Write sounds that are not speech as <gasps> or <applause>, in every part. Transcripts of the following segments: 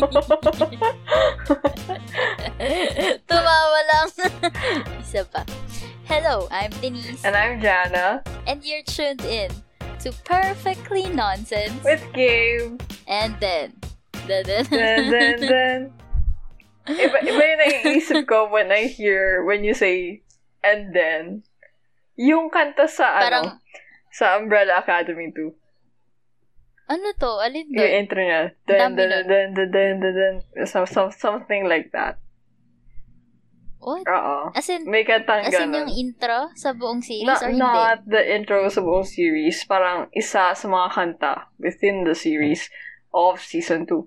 <laughs> Tumawa lang. <laughs> Isa pa. Hello, I'm Denise. And I'm Jana. And you're tuned in to Perfectly Nonsense. With Gabe. And then. Dun, dun, Dun, dun, dun. Iba, iba yung naiisip ko when I hear, when you say, and then, yung kanta sa, Parang, ano, sa Umbrella Academy 2. Ano to? Alin Yung doon? intro niya. Dun, dun, dun, dun, dun, dun, dun. Some, some, something like that. What? Oo. As in, May kantang as in ganun. yung intro sa buong series Not, or hindi? not the intro sa buong series. Parang isa sa mga kanta within the series of season 2.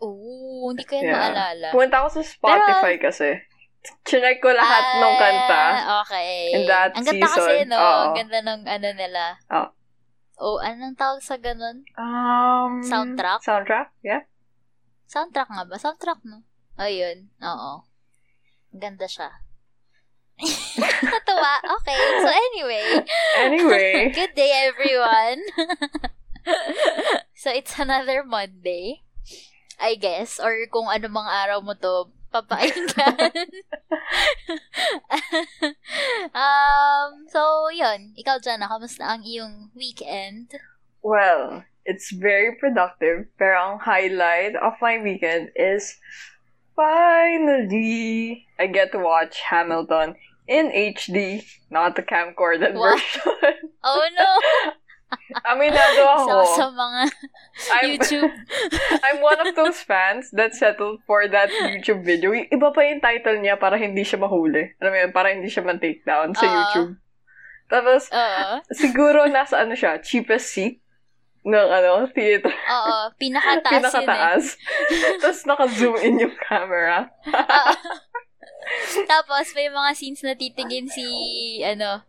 Oo, hindi ko yan Yeah. maalala. Pumunta ako sa Spotify kasi. Chinek ko lahat ng kanta. Ah, okay. in that Ang ganda kasi, season. no? Oo. Ang ganda ng ano nila. Oo. Oh, anong tawag sa ganun? Um, Soundtrack? Soundtrack, yeah. Soundtrack nga ba? Soundtrack, no? Oh, yun. Oo. Ang Ganda siya. <laughs> Natuwa. Okay. So, anyway. Anyway. <laughs> Good day, everyone. <laughs> so, it's another Monday. I guess. Or kung ano mang araw mo to papakinggan. <laughs> <laughs> um, so, yun. Ikaw, Jana, kamusta ang iyong weekend? Well, it's very productive, pero ang highlight of my weekend is finally I get to watch Hamilton in HD, not the camcorded Wow. version. Oh, no! <laughs> Aminado ako. <laughs> Sa, sa mga I'm, <laughs> YouTube. <laughs> I'm one of those fans that settled for that YouTube video. Iba pa yung title niya para hindi siya mahuli. Alam mo yun, para hindi siya man-take down sa Ah. YouTube. Tapos, Oo. siguro nasa ano siya, cheapest seat ng ano, theater. Oo. Pinakataas yun eh. Pinakataas. Tapos naka-zoom in yung camera. Oo. Tapos, may mga scenes na titigin si, ano,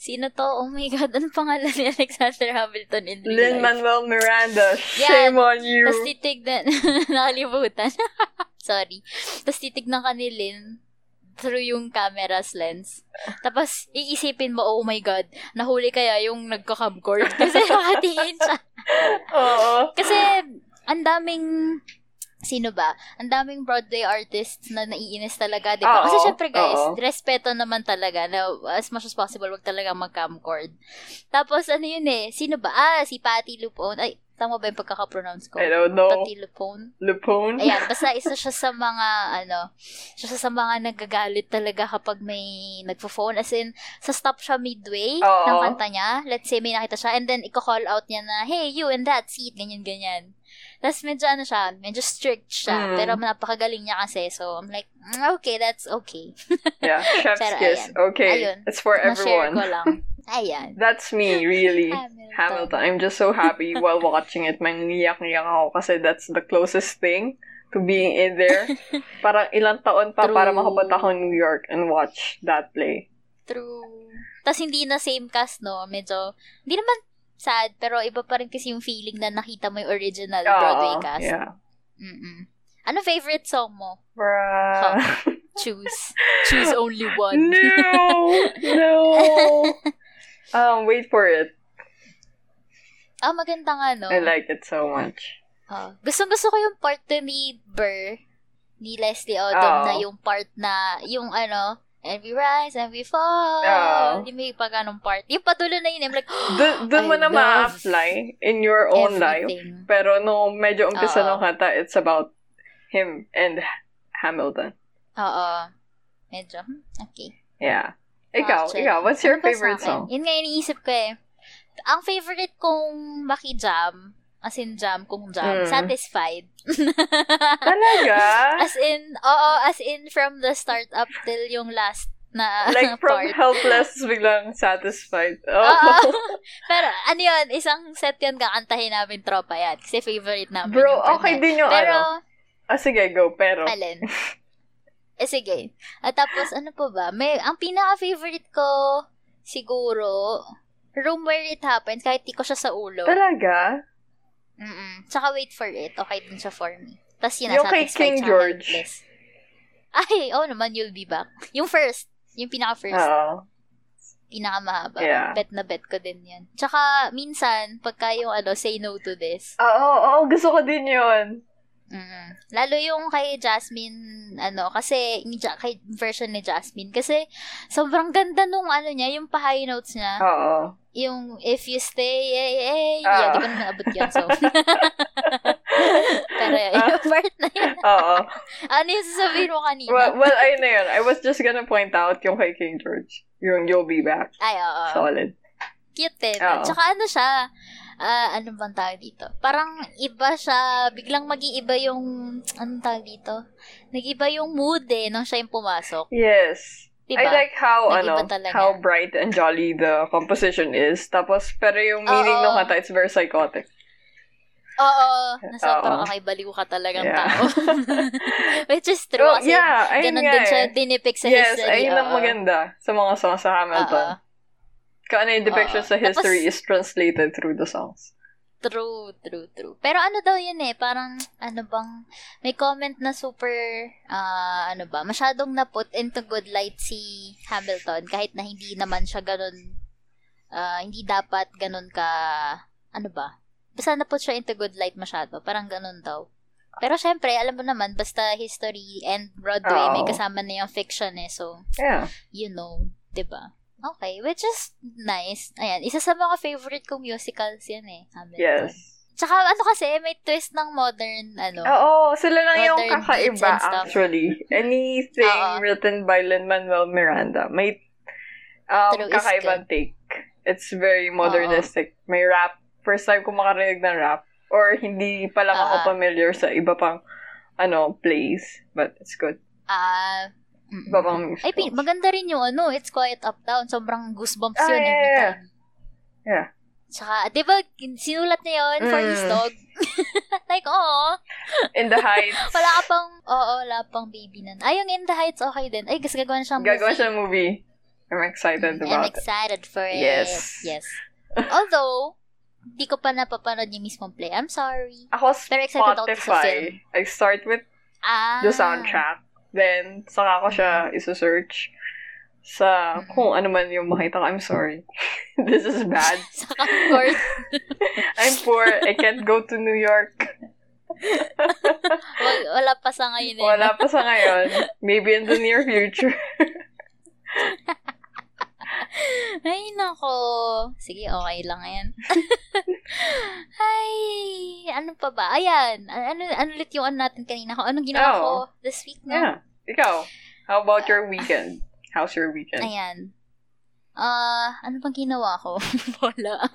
sino to? Oh my God, ano pangalan ni Alexander Hamilton in real life? Lin-Manuel Miranda, Yan. shame on you. Tapos titignan, <laughs> nakalimutan. <laughs> Sorry. Tapos titignan ka ni Lin through yung camera's lens. Tapos, iisipin mo, oh my God, nahuli kaya yung nagka-camcord <laughs> kasi nakatingin siya. Oo. Kasi, ang daming, sino ba? Ang daming Broadway artists na naiinis talaga, di ba? Oo, Kasi syempre guys, oo. respeto naman talaga na as much as possible, wag talaga mag-camcord. Tapos, ano yun eh, sino ba? Ah, si Patty Lupone. Ay, tama ba yung pagkaka-pronounce ko? I don't know. Patty Lupone. Lupone? Ayan, basta <laughs> isa siya sa mga, ano, siya sa mga nagagalit talaga kapag may nagpo-phone. As in, sa stop siya midway Oo. ng kanta niya. Let's say may nakita siya and then i-call out niya na, hey, you in that seat, ganyan-ganyan. Tapos medyo ano siya, medyo strict siya. Mm. Pero napakagaling niya kasi. So, I'm like, mm, okay, that's okay. <laughs> Yeah, chef's Pero kiss. ayan. Okay, Ayun. it's for Na-share ko everyone. lang. <laughs> Ayan. That's me, really. Hamilton. Hamilton. I'm just so happy <laughs> while watching it. Mangiyak-ngiyak ako kasi that's the closest thing to being in there. Parang ilang taon pa True. para makapunta ako New York and watch that play. True. Tapos hindi na same cast, no? Medyo, hindi naman sad, pero iba pa rin kasi yung feeling na nakita mo yung original Broadway Oo, cast. Yeah. Mm-mm. Ano favorite song mo? Bruh. Choose. Choose only one. no! No! <laughs> um, wait for it. ah, maganda nga, no? I like it so much. Ah, gustong-gusto ko yung part to ni Burr, ni Leslie Odom, Oo. na yung part na, yung ano, and we rise and we fall. Oo. Yung may pag anong part. Yung patulo na yun, I'm like, <gasps> Doon doon mo na ma-apply in your own life. everything. Pero no, medyo umpisa ng kanta, it's about him and Hamilton. Oo. Medyo, hmm, okay. Yeah. Ikaw, Actually. ikaw, what's your Ano favorite song? Yun nga iniisip ko eh. Ang favorite kong maki-jam, as in jam kong jam, Mm. satisfied. <laughs> Talaga? as in, oo, as in from the start up till yung last na <laughs> like from part. helpless, biglang satisfied. <laughs> Oo. Oh. Pero ano yun, isang set yun kakantahin namin tropa yan. Kasi favorite namin Bro, okay yun. din yung Pero, ano. Ah, sige, go. Pero, alin? Eh, sige. At tapos, ano pa ba? May, ang pinaka-favorite ko, siguro, Room Where It Happens, kahit di ko siya sa ulo. talaga? Mm-mm. Tsaka Wait For It, okay din siya for me. Tapos yun, Yung kay King George. Helpless. Ay, oh naman, You'll Be Back. Yung first, yung pinaka-first. Oo. Pinakamahaba. Yeah. Bet na bet ko din yan. Tsaka, minsan, pagka yung ano, say no to this. Oo, oo, oo, gusto ko din yun. Mm. Lalo yung kay Jasmine, ano, kasi, yung ja- kay version ni Jasmine, kasi, sobrang ganda nung ano niya, yung pa-high notes niya. Oo. Yung, if you stay, eh, eh, Ah. yeah, di ko naman abot yun, so. <laughs> Pero, yung part na yun. Oo. Ano yung sasabihin mo kanina? Well, well, ayun na yun. I was just gonna point out yung kay King George. Yung You'll Be Back. Ay, oo. Solid. Cute din. Oo. Tsaka ano siya, ah, ano bang tawag dito? Parang iba siya, biglang mag-iiba yung, anong tawag dito? Nag-iba yung mood eh, nung siya yung pumasok. Yes. Diba? I like how, Nag-iba ano, talaga. how bright and jolly the composition is. Tapos, pero yung meaning ng kanta, it's very psychotic. Oo. Na sobrang Oo. okay, baliw ka talagang Yeah. tao. <laughs> Which is true. Oh, kasi yeah, ganun din siya eh. dinipik sa yes, history. ayun ang maganda sa mga songs sa Hamilton. Oo. Kung ano yung depiction Oo. sa history Tapos- is translated through the songs. True, true, true. Pero ano daw yun eh, parang, ano bang, may comment na super, ah, ano ba, masyadong na-put into good light si Hamilton, kahit na hindi naman siya ganun, ah, hindi dapat ganun ka, ano ba, basta na-put siya into good light masyado, parang ganun daw. Pero syempre, alam mo naman, basta history and Broadway, may Oo. kasama na yung fiction eh, so, Yeah. you know, ba? Okay, which is nice. Ayan, isa sa mga favorite kong musicals yan eh. Hamilton. Yes. Tsaka ano kasi, may twist ng modern, ano. Oo, sila lang yung kakaiba and actually. Anything Oo. written by Lin-Manuel Miranda, may um, True, kakaibang take. It's very modernistic. May rap. First time ko makarinig ng rap. Or hindi pa lang ako familiar sa iba pang ano, plays. But it's good. Ah, mm, Iba pang Ay, pin- maganda rin yung ano, It's Quiet Uptown. Sobrang goosebumps Ah, yun yeah, every yeah. time. Yeah. Tsaka, di ba, sinulat niya yun for his Mm. dog? <laughs> like, oo. In the Heights. <laughs> Wala ka pang, oo, wala pang baby nun. Ay, yung In the Heights, okay din. Ay, gusto gagawa na siyang movie. Gagawa siya ng movie. I'm excited Mm, I'm about it. excited for it. Yes. Yes. <laughs> Although, di ko pa napapanood yung mismong play. I'm sorry. Ako, Pero excited ako sa film. Spotify. I start with Ah. the soundtrack. Then, saka ko siya isa-search sa kung ano man yung makita ko. I'm sorry. <laughs> This is bad. <laughs> Saka, of course, <laughs> I'm poor. I can't go to New York. wal- wala pa sa ngayon eh. Wala pa sa ngayon. Maybe in the near future. <laughs> Ay, nako. Sige, okay lang yan. <laughs> Ay, ano pa ba? Ayan. Ano, ano ulit yung ano natin kanina? Anong ginawa Oh. ko this week, no? Yeah. Ikaw, how about your weekend? How's your weekend? Ayan. Ah, ano bang ginawa ko? <laughs> Wala.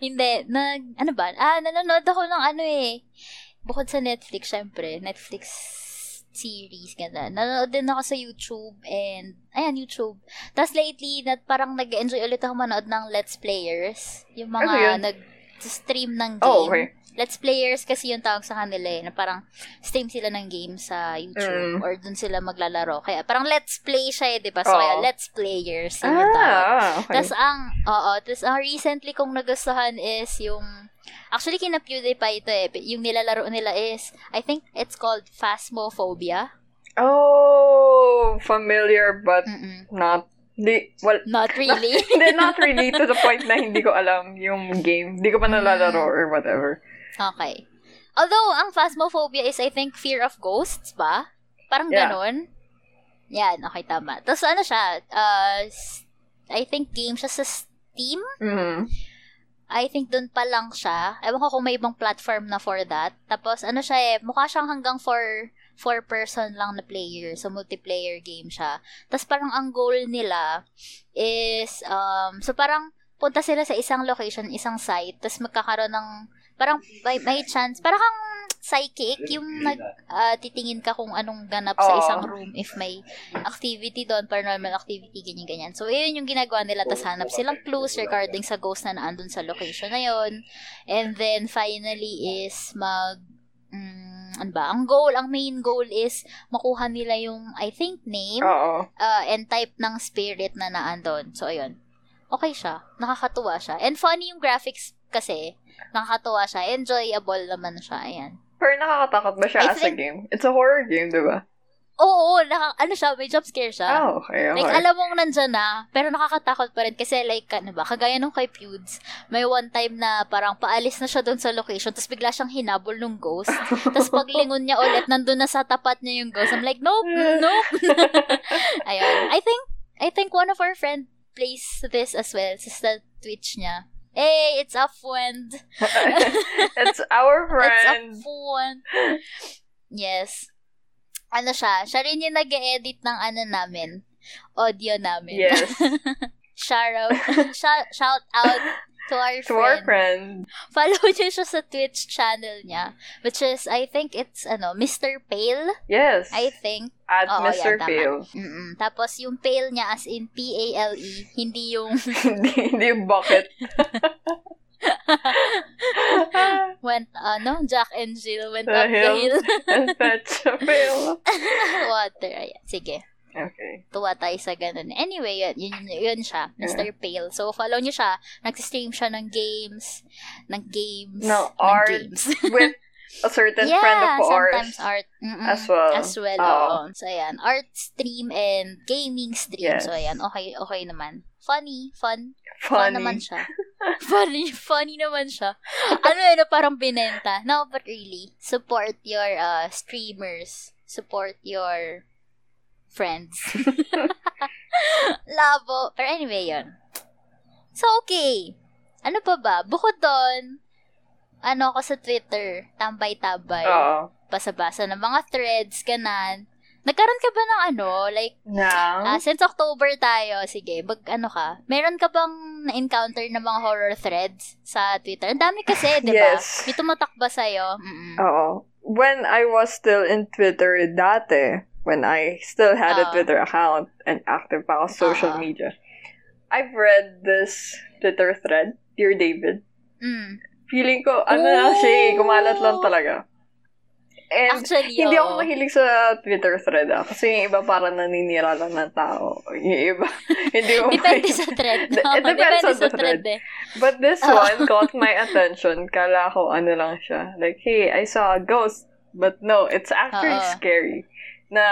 Hindi, nag, ano ba? Ah, nanonood ako ng ano eh. Bukod sa Netflix, syempre. Netflix series, ganda. Nanonood din ako sa YouTube and, ayan, YouTube. Tapos lately, na, parang nag-enjoy ulit ako manood ng Let's Players. Yung Ano mga yun? nag-stream ng game. Oh, okay. Let's Players kasi yung tawag sa kanila eh, na parang stream sila ng game sa YouTube Mm. or dun sila maglalaro. Kaya parang Let's Play siya eh, di ba? So, Oo. kaya Let's Players yun yung tawag. Ah, okay. Tapos ang, oo, tapos ang recently kong nagustuhan is yung, actually kina PewDiePie ito eh, yung nilalaro nila is, I think it's called Phasmophobia. Oh, familiar but Mm-mm. not Di, well, Not <laughs> really. <laughs> hindi, not really to the point na hindi ko alam yung game. Hindi ko pa nalalaro or whatever. okay. Although, ang Phasmophobia is, I think, fear of ghosts ba? Parang Yeah. ganon. Yan, okay, tama. Tapos ano siya, uh, I think game siya sa Steam. Mhm. I think dun pa lang siya. Ewan ko kung may ibang platform na for that. Tapos ano siya eh, mukha siyang hanggang for four person lang na player. So multiplayer game siya. Tapos parang ang goal nila is um so parang punta sila sa isang location, isang site, tapos magkakaroon ng parang may, may chance, parang kang psychic, yung nag, ah, titingin ka kung anong ganap sa isang room if may activity doon, paranormal activity, ganyan-ganyan. So, yun yung ginagawa nila, tapos hanap silang clues regarding sa ghost na naandun sa location na yun. And then, finally is mag, mm, ano ba, ang goal, ang main goal is makuha nila yung, I think, name uh, and type ng spirit na naandun. So, ayun. Okay siya. Nakakatuwa siya. And funny yung graphics kasi. Nakakatuwa siya. Enjoyable naman siya. Ayan. Pero nakakatakot ba siya I as a think- game? It's a horror game, di ba? Oo, naka, ano siya, may jump scare siya. Ah, okay, okay. Like, alam mong nandyan na, pero nakakatakot pa rin. Kasi, like, ano ba, kagaya nung kay Feuds, may one time na parang paalis na siya doon sa location, tapos bigla siyang hinabol ng ghost. <laughs> tapos paglingon niya ulit, nandun na sa tapat niya yung ghost. I'm like, nope, <laughs> nope. <laughs> Ayun. I think, I think one of our friend plays this as well sa Twitch niya. Hey, it's Upwind. <laughs> it's our <laughs> It's friend. Upwind. Yes. Ano siya? Siya rin yung nag-edit ng ano namin. Audio namin. Yes. <laughs> shout out. shout out to our To friend. our friend. <laughs> Follow niyo siya sa Twitch channel niya. Which is, I think it's, ano, Mr. Pale. Yes. I think. At Oo, Mr. yan. Phil. Mm-mm. Tapos, yung Pale niya as in P-A-L-E. Hindi yung <laughs> hindi, hindi yung bucket. <laughs> went, ano, Jack and Jill went The up the hill. hill. And fetch a Phil. Water. Ayan. Sige. Okay. tuwa tayo sa ganun. Anyway, yun, yun, yun siya, Mr. Pale. So, follow niyo siya. Nag-stream siya ng games, ng games, No, ng art games. <laughs> With a certain yeah, friend of ours. sometimes art. Mm-mm, as well. As well, Oo. oo. So, ayan. Art stream and gaming stream. Yes. So, ayan. Okay, okay naman. Funny, fun. Fun naman Funny. siya. <laughs> funny, funny naman siya. Ano yun, parang binenta. No, but really, support your uh, streamers. Support your friends. <laughs> <laughs> Labo. Pero anyway, yun. So, okay. Ano pa ba? Bukod doon, ano ako sa Twitter, tambay-tabay, Oo. basa-basa ng mga threads, ganan. Nagkaroon ka ba ng ano, like, Now, ah, since October tayo, sige, mag, ano ka, meron ka bang na-encounter ng mga horror threads sa Twitter? Ang dami kasi, di ba? Yes. May tumatak ba sa'yo? Mm-mm. Oo. When I was still in Twitter dati, when I still had a. Twitter account and active sa social Oo. media, I've read this Twitter thread, Dear David. Mm. Feeling ko, ano lang siya eh, kumalat lang talaga. And Actually, hindi oo. ako mahilig sa Twitter thread ah. Kasi yung iba parang naninira lang ng tao. Yung iba, <laughs> hindi mo <laughs> Depende sa thread. No? it depends Depende on sa the thread, thread. eh. But this Oo. one caught my <laughs> attention. Kala ko ano lang siya. Like, hey, I saw a ghost. But no, it's actually Oo. scary. Na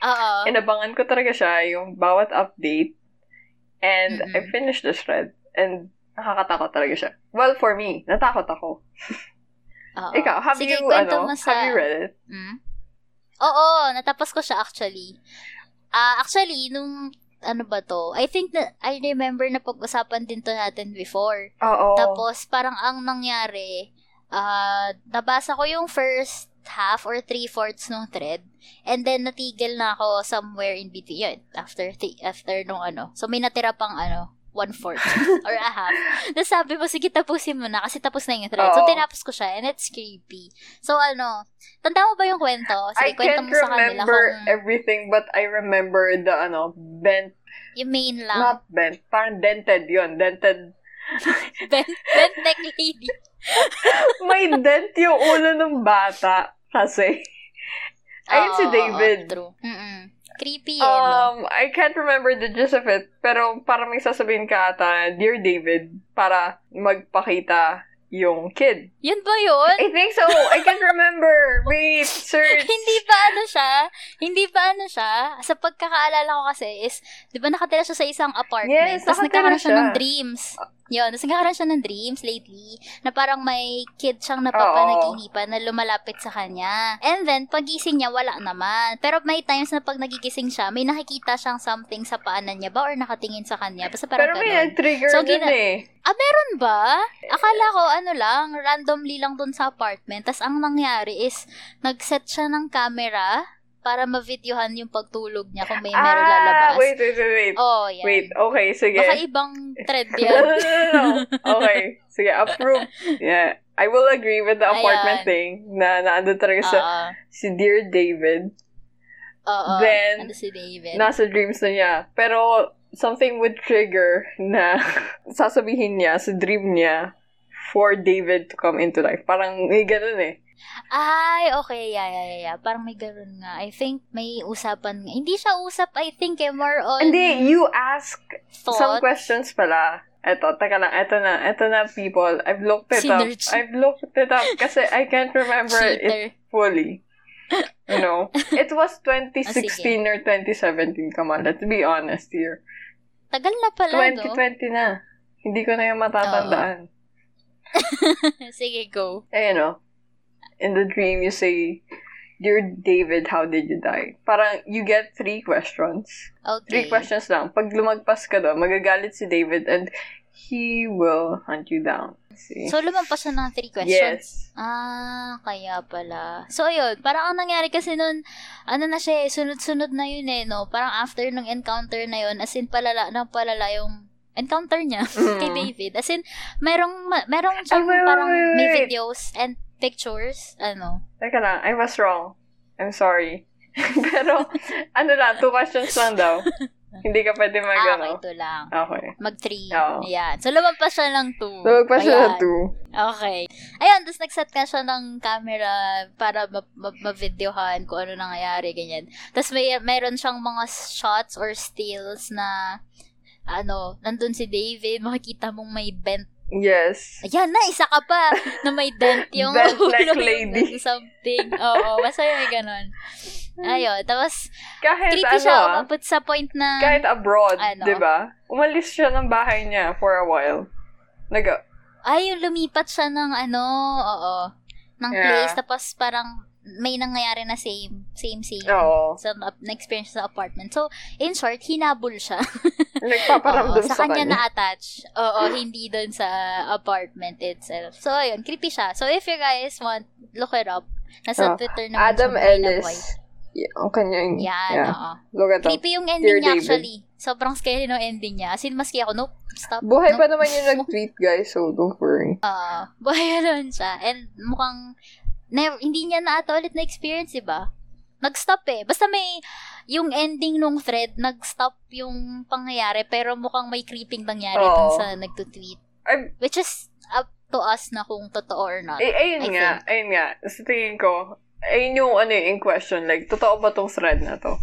Oo. inabangan ko talaga siya yung bawat update. And I Mm-mm. finished the thread. And nakakatakot talaga siya. Well, for me, natakot ako. Oo. <laughs> Ikaw, have Sige, you, ano, sa... have you read it? Mm? Oo, natapos ko siya actually. Ah, actually, nung ano ba to? I think na I remember na pag-usapan din to natin before. Oo. Tapos parang ang nangyari, ah, nabasa ko yung first half or three-fourths nung thread. And then natigil na ako somewhere in between. Yun, after th- after nung ano. So may natira pang ano, one-fourth <laughs> or a half. Tapos sabi mo, sige, tapusin mo na kasi tapos na yung thread. So, Oo. tinapos ko siya and it's creepy. So, ano, tanda mo ba yung kwento? I Sige, kwento can't mo sa kanila remember kung everything, but I remember the, ano, bent, yung main lang. not bent, parang dented yon dented. <laughs> bent, bent neck lady. <laughs> May dent yung ulo ng bata kasi. Ayun si Oo, oo, David. true. Mm-mm. Creepy eh, no? Um, I can't remember the gist of it, pero parang may sasabihin ka ata, Dear David, para magpakita yung kid. Yun ba yun? I think so. I can't <laughs> remember. Wait, search. hindi ba ano siya? Hindi ba ano siya? Sa pagkakaalala ko kasi is, di ba nakatira siya sa isang apartment? Yes, Tapos nagkakaroon siya ng siya. dreams. Yun, tapos nagkakaroon siya ng dreams lately na parang may kid siyang napapanaginipan na lumalapit sa kanya. And then, pagising niya, wala naman. Pero may times na pag nagigising siya, may nakikita siyang something sa paanan niya ba or nakatingin sa kanya. Basta parang Pero may ganun. nag-trigger So, dun gina- eh. Ah, meron ba? Akala ko, ano lang, randomly lang dun sa apartment. Tapos ang nangyari is, nag-set siya ng camera para ma-videohan yung pagtulog niya kung may meron lalabas. Ah, wait, wait, wait, wait. Oh, yan. Wait, okay, sige. Baka ibang thread <laughs> no, yan. no, no, no. Okay, sige, approve. Yeah, I will agree with the apartment Ayan. thing na naandun talaga sa si Dear David. Oo. Then, Ano si David? Nasa dreams na niya. Pero, something would trigger na <laughs> sasabihin niya sa dream niya for David to come into life. Parang may ganun eh. Ay, okay. Yeah, yeah, yeah, yeah. Parang may ganun nga. I think may usapan nga. Hindi siya usap, I think, eh. More on Hindi, you ask some thought. questions pala. Eto, teka lang, eto na, eto na people. I've looked it up. Sinerge. I've looked it up kasi I can't remember it fully. You know? <laughs> It was Ah, 2016 or 2017. Come on, let's be honest here. Tagal na pala, no? 2020 na. Hindi ko na yung matatandaan. <laughs> Sige, go. You know, in the dream, you say, Dear David, how did you die? Parang, you get three questions. Three Okay. questions lang. Pag lumagpas ka doon, magagalit si David and he will hunt you down. See? So, lumampas siya ng three questions? yes. Ah, kaya pala. So, ayun. Parang ang nangyari kasi nun, ano na siya eh, sunod-sunod na yun eh, no? Parang after nung encounter na yun, as in palala, na palala yung encounter niya <laughs> kay Mm. David. As in, merong, merong siyang wait, wait, parang wait, may wait. videos and pictures. Ano? Teka lang, I was wrong. I'm sorry. <laughs> Pero, ano lang, two questions lang daw. <laughs> Hindi ka pwede mag, Ah, ano. okay, ito lang. Okay. Mag-three. Oo. Ayan. So, lumampas siya ng two. Lumagpas siya na two. Okay. Ayun, tapos nag-set ka siya ng camera para ma- ma- ma-videohan kung ano nangyayari, ganyan. Tapos may, meron siyang mga shots or stills na, ano, nandun si David, makikita mong may bent. Yes. Ayan na, isa ka pa, na may dent <laughs> yung Bent lady. ng <laughs> something. Oo, basta may ganon. Ayun, tapos, Kahit creepy ano siya, ah, umabot sa point na, kahit abroad, Ano? di ba? Umalis siya ng bahay niya for a while. Nag, ay, yung lumipat siya ng ano, oo, ng Yeah. place, tapos parang may nangyayari na same, same, same. oo. sa na-experience sa apartment. So, in short, hinabol siya. <laughs> Nagpaparamdam Oo, sa, sa kanya kanya. na-attach. Oo, <laughs> hindi doon sa apartment itself. So, ayun, creepy siya. So, if you guys want, look it up. Nasa Oh, Twitter naman Adam Ellis. Yeah, ang kanyang, Yan, yeah. oo. Look at. Creepy yung ending Dear niya David. actually. Sobrang scary ng ending niya. As in, maski ako, nope, stop. Buhay nope. pa naman yung <laughs> nag-tweet, guys, so don't worry. Ah, buhay naman siya. And mukhang, never, hindi niya na ata ulit na-experience, diba? Nag-stop eh. Basta may, yung ending nung thread, nag-stop yung pangyayari, pero mukhang may creeping nangyari Oo. dun sa nagtutweet. Ay, Which is up to us na kung totoo or not. eh, ayun I nga, ayun nga. Sa tingin ko, ayun yung ano eh, in question, like, totoo ba tong thread na to?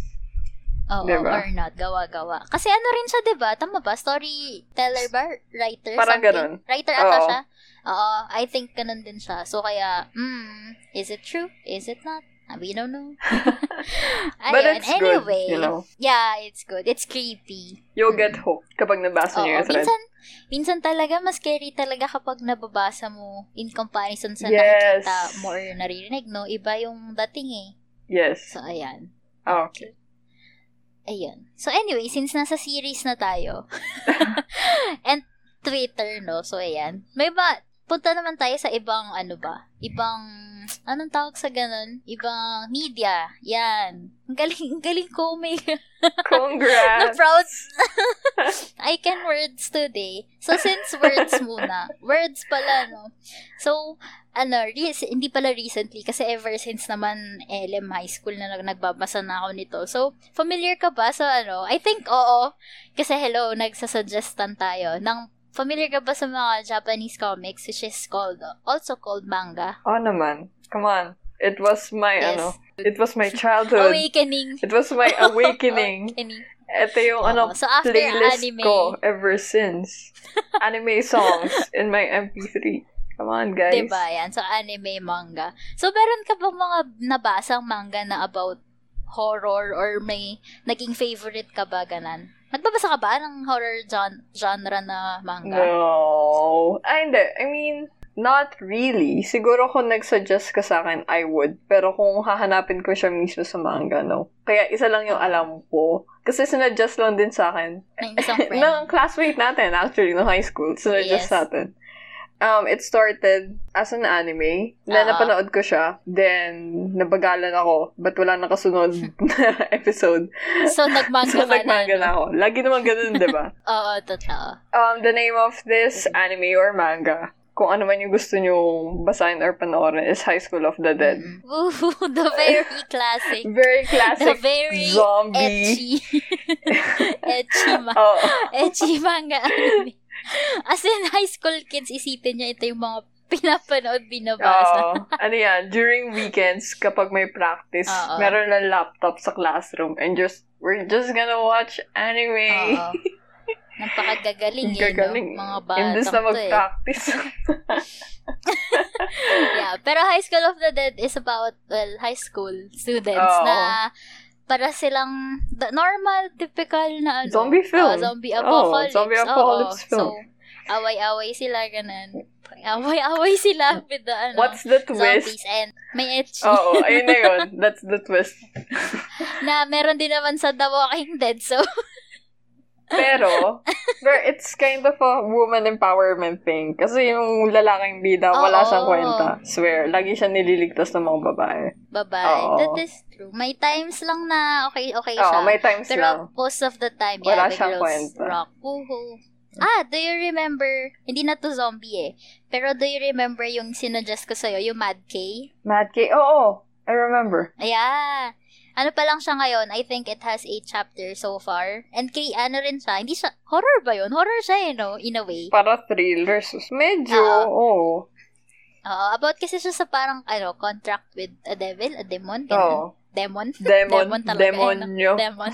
Oo, diba? or not. Gawa-gawa. Kasi ano rin siya, diba? Tama ba? Storyteller ba? Writer? Parang something? ganun. Writer ata Oo. siya? Oo, I think ganun din siya. So, kaya, hmm, is it true? Is it not? We don't know. <laughs> <laughs> But Ayun, it's good, anyway. you know. Yeah, it's good. It's creepy. You'll get hooked kapag nabasa niyo yung thread. minsan, minsan talaga, mas scary talaga kapag nababasa mo in comparison sa Yes. nakikita mo or naririnig, no? Iba yung dating eh. Yes. So, ayan. Ah, okay. Ayun. So, anyway, since nasa series na tayo, <laughs> and Twitter, no? So, ayan. May ba, punta naman tayo sa ibang, ano ba? Ibang, anong tawag sa ganun? Ibang media. Yan. Ang galing, ang galing ko. May, na <laughs> Congrats! proud. <laughs> I can words today. So, since words muna, words pala, no? So, ano, re- hindi pala recently, kasi ever since naman LM High School na nag- nagbabasa na ako nito. So, familiar ka ba sa ano? I think, oo. Kasi hello, nagsasuggestan tayo ng Familiar ka ba sa mga Japanese comics which is called, also called manga? Oh naman. Come on. It was my, Yes. ano, it was my childhood. Awakening. It was my <laughs> awakening. Awakening. Ito yung, Oo. ano, So, after playlist anime- ko ever since. <laughs> anime songs in my MP3. Come on, guys. Diba yan? So, anime, manga. So, meron ka bang mga nabasang manga na about horror or may naging favorite ka ba ganan? Nagbabasa ka ba ng horror gen- genre na manga? No. Ay, hindi. I mean, not really. Siguro kung nag-suggest ka sa akin, I would. Pero kung hahanapin ko siya mismo sa manga, no. Kaya isa lang yung alam ko. Kasi sinuggest lang din sa akin. Ng isang <laughs> friend? ng classmate natin, actually, no high school. Sinuggest Yes. sa atin. Um, it started as an anime. Na Oo. napanood ko siya. Then, nabagalan ako. Ba't wala nakasunod <laughs> na episode? so, nagmanga So, nagmanga na. na ako. Lagi naman ganun, di ba? <laughs> Oo, totoo. Um, the name of this anime or manga, kung ano man yung gusto nyo basahin or panoorin, is High School of the Dead. Mm. Ooh, <laughs> the very classic. Very The classic very zombie. etchy. etchy ma- Oh, etchy manga anime. <laughs> As in, high school kids, isipin niya ito yung mga pinapanood, binabasa. Oo. ano yan, during weekends, kapag may practice, Oo. meron lang laptop sa classroom and just, we're just gonna watch anime. Oo. <laughs> Napakagagaling eh, Gagaling. no? Mga batang Imbes na eh. mag-practice. <laughs> yeah, pero High School of the Dead is about, well, high school students Oo. na para silang the normal, typical na ano. Zombie film. ah, zombie apocalypse. zombie Oo. apocalypse film. So, away-away sila, ganun. Away-away sila with the, ano, What's the twist? zombies and may etchi. Oo, <laughs> ayun na yun. That's the twist. na meron din naman sa The Walking Dead. So, Pero, but it's kind of a woman empowerment thing. Kasi yung lalaking bida, wala Oo. siyang kwenta. Swear, lagi siya nililigtas ng mga babae. babae. Oo. That is true. May times lang na okay okay siya. may times Pero lang. most of the time, Wala yeah, the girls kwenta. rock. Woohoo. Ah, do you remember, hindi na to zombie eh, pero do you remember yung sinuggest ko sa'yo, yung Mad K? Mad K, oo, I remember. Ayan. Ano pa lang siya ngayon, I think it has 8 chapters so far. And kay ano rin siya, hindi siya, horror ba yun? Horror siya eh, no? In a way. Para thrillers. Medyo, Oo. oo. Oo, about kasi siya sa parang, ano, contract with a devil, a demon, ganun. <laughs> Demon? Demon, talaga. eh, no? demonyo. Demon.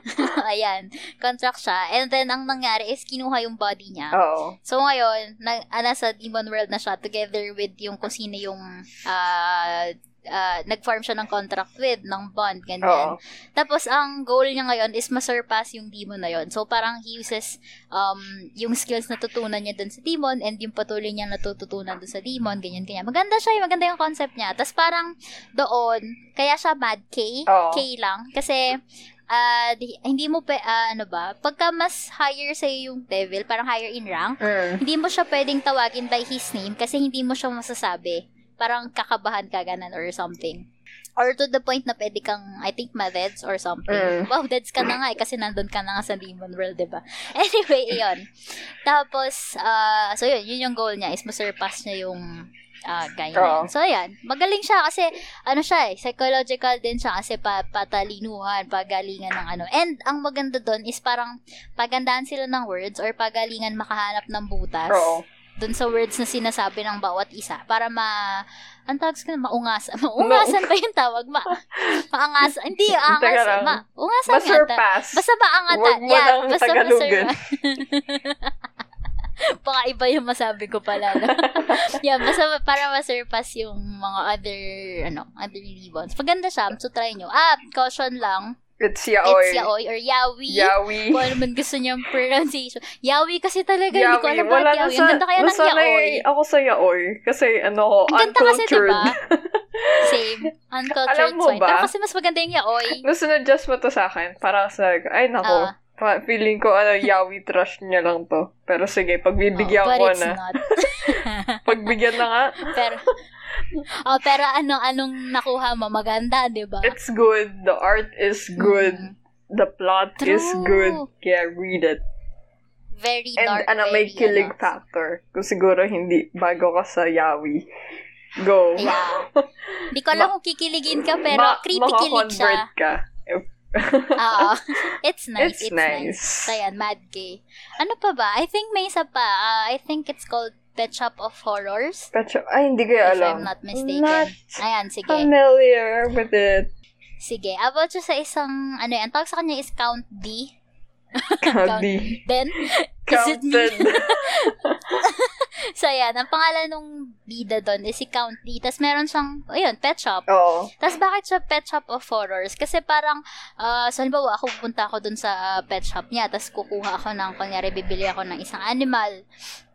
<laughs> Ayan. Contract siya. And then, ang nangyari is, kinuha yung body niya. Oo. So, ngayon, na, ah, nasa demon world na siya together with yung kung sino yung ah ah, nag-form siya ng contract with, ng bond, ganyan. Oo. Tapos, ang goal niya ngayon is masurpass yung demon na yon So, parang he uses um, yung skills na tutunan niya dun sa demon and yung patuloy niyang natututunan dun sa demon, ganyan, ganyan. Maganda siya, maganda yung concept niya. Tapos, parang doon, kaya siya Mad K, Oo. K lang. Kasi, ah, di- hindi mo pa, ah, ano ba, pagka mas higher sa'yo yung devil, parang higher in rank, Mm. hindi mo siya pwedeng tawagin by his name kasi hindi mo siya masasabi. Parang kakabahan ka ganan or something. Or to the point na pwede kang, I think, ma-deads or something. Mm. Wow, deads ka na nga eh, kasi nandun ka na nga sa demon world, di ba? <laughs> Anyway, yun. Tapos, ah so yun, yun yung goal niya, is masurpass niya yung ah guy. Oo. So, yan. Magaling siya kasi, ano siya eh, psychological din siya kasi pa, patalinuhan, pagalingan ng ano. And, ang maganda doon is parang pagandaan sila ng words or pagalingan makahanap ng butas Oo. Dun sa words na sinasabi ng bawat isa para ma ang tawag sa kanila, maungasan. <laughs> Maungasan ba yung tawag? Ma, <laughs> maangasan. Hindi, angas. Ma, ungasan nga. ta-. Basta maangatan. Huwag mo yeah, basta masurpass. <laughs> Baka iba yung masabi ko pala. No? yeah, basta para masurpass yung mga other, ano, other ribbons. Paganda siya, so try nyo. Ah, caution lang. It's It's yaoi. yaoi or yawi. Yawi. Kung ano man gusto niyang <laughs> pronunciation. Yawi kasi talaga, hindi ko Yawi. alam Wala bakit yawi. Ang ganda kaya ng yaoi. ako sa yaoi. Kasi ano ko, Ang ganda kasi, diba? <laughs> Same. Uncultured Alam mo ba? Pero kasi mas maganda yung yaoi. Nung sinadjust mo to sa akin, parang sa ay nako, pa- feeling ko ano, yawi trash niya lang to. Pero sige, pagbibigyan Oh, but ko it's na. not. <laughs> Pagbigyan na nga, pero, <laughs> oh, pero ano, anong nakuha mo? Maganda, di ba? it's good. The art is good. Mm. The plot is True. good. Kaya read it. Very And dark. ano, may kilig ano. factor. Kung siguro hindi, bago ka sa yawi, go. Yeah. Hindi ko alam kung kikiligin ka, pero Ma- creepy kilig siya. makakonvert ka. <laughs> Oo. It's nice. It's It's, nice. nice. So, yan, Mad Gay. Ano pa ba? I think may isa pa. Ah, I think it's called Pet Shop of Horrors. Pero, ay, hindi ko If I'm alam. not mistaken. Not Ayan, sige. familiar with it. Sige. About sa isang, ano yan, tawag sa kanya is Count D. Kadi. <laughs> Then, Counted. <laughs> so, yan. Ang pangalan nung bida doon is si Count D. Tapos meron siyang, ayun, pet shop. Oo. Tapos bakit siya pet shop of horrors? Kasi parang, ah, so halimbawa, ako pupunta ako dun sa ah, pet shop niya, tapos kukuha ako ng, kunyari, bibili ako ng isang animal.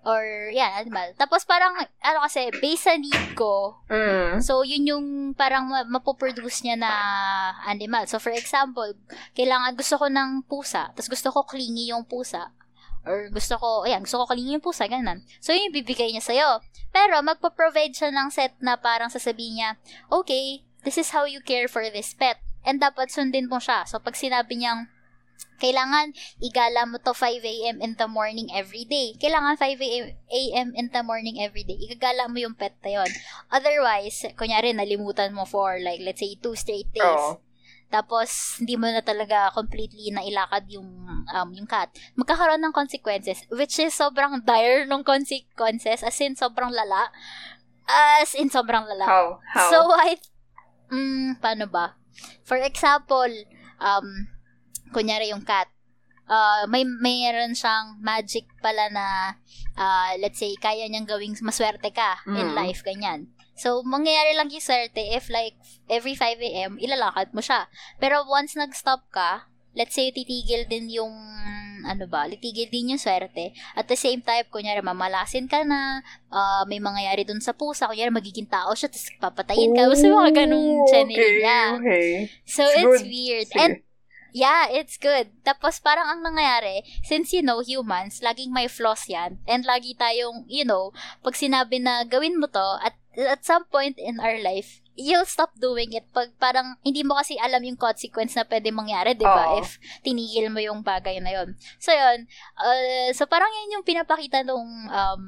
Or, yan, animal. Tapos parang, ano kasi, based sa need ko, Mm. So, yun yung parang ma- mapoproduce niya na animal. So, for example, kailangan gusto ko ng pusa, tapos gusto ko clingy yung pusa. Or gusto ko, ayan, gusto ko clingy yung pusa, ganun. So, yun yung bibigay niya sa'yo. Pero, magpo-provide siya ng set na parang sasabihin niya, okay, this is how you care for this pet. And dapat sundin mo siya. So, pag sinabi niyang, kailangan igala mo to 5 a.m. in the morning every day. Kailangan 5 a.m. in the morning every day. Igagala mo yung pet na yun. Otherwise, kunyari, nalimutan mo for like, let's say, two straight days. Oo. Tapos, hindi mo na talaga completely na ilakad yung, um, yung cat. Magkakaroon ng consequences, which is sobrang dire ng consequences, as in, sobrang lala. As in, sobrang lala. How? How? So, I, mm, paano ba? For example, um, kunyari yung cat, uh, may mayroon siyang magic pala na uh, let's say kaya niyang gawing maswerte ka mm. in life ganyan. So, mangyayari lang yung swerte if like every 5 a.m. ilalakad mo siya. Pero once nag-stop ka, let's say titigil din yung ano ba, litigil din yung swerte. At the same time, kunyari, mamalasin ka na, uh, may mangyayari dun sa pusa, kunyari, magiging tao siya, tapos papatayin ka. Basta mga ganung channel okay, niya. Okay. So, it's, it's weird. Sige. And, Yeah, it's good. Tapos parang ang nangyayari, since you know humans, laging may flaws yan. And lagi tayong, you know, pag sinabi na gawin mo to, at at some point in our life, you'll stop doing it pag parang hindi mo kasi alam yung consequence na pwede mangyari, 'di ba? If tinigil mo yung bagay na 'yon. So 'yon. Uh, so parang 'yan yung pinapakita nung um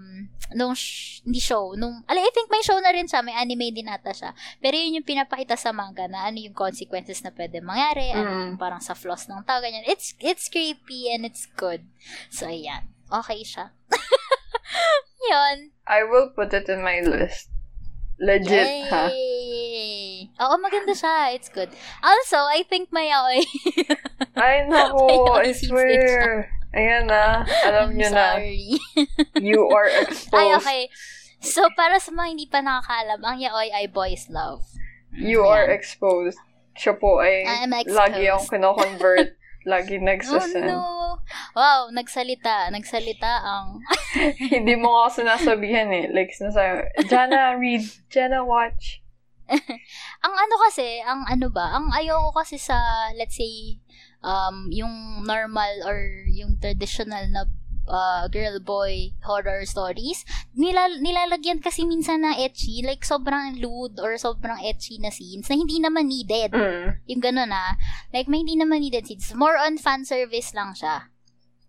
nung sh- hindi show, nung ala I think may show na rin siya, may anime din ata siya. Pero yun yung pinapakita sa manga na ano yung consequences na pwede mangyari, mm. ano yung parang sa flaws ng tao ganyan. It's it's creepy and it's good. So ayan. Okay siya. <laughs> Yun. I will put it in my list. Legit, Yay! ha? Oo, maganda siya. It's good. Also, I think may aoy. <laughs> Ay, naku. I swear. Ayan na. Alam niyo na. you are exposed. Ay, okay. So, para sa mga hindi pa nakakaalam, ang yaoy ay boys love. You Ayan. are exposed. Siya po ay lagi yung kino-convert <laughs> Lagi nagsasend. Oh, no. Wow, nagsalita. Nagsalita ang... <laughs> Hindi mo ako sinasabihan eh. Like, sinasabi, Jana, read. Jana, watch. <laughs> ang ano kasi, ang ano ba, ang ayoko kasi sa, let's say, um, yung normal or yung traditional na uh, girl-boy horror stories, nilal- nilalagyan kasi minsan na ecchi, like sobrang lewd or sobrang ecchi na scenes na hindi naman needed. Mm. Yung gano'n na, like may hindi naman needed scenes. More on fan service lang siya.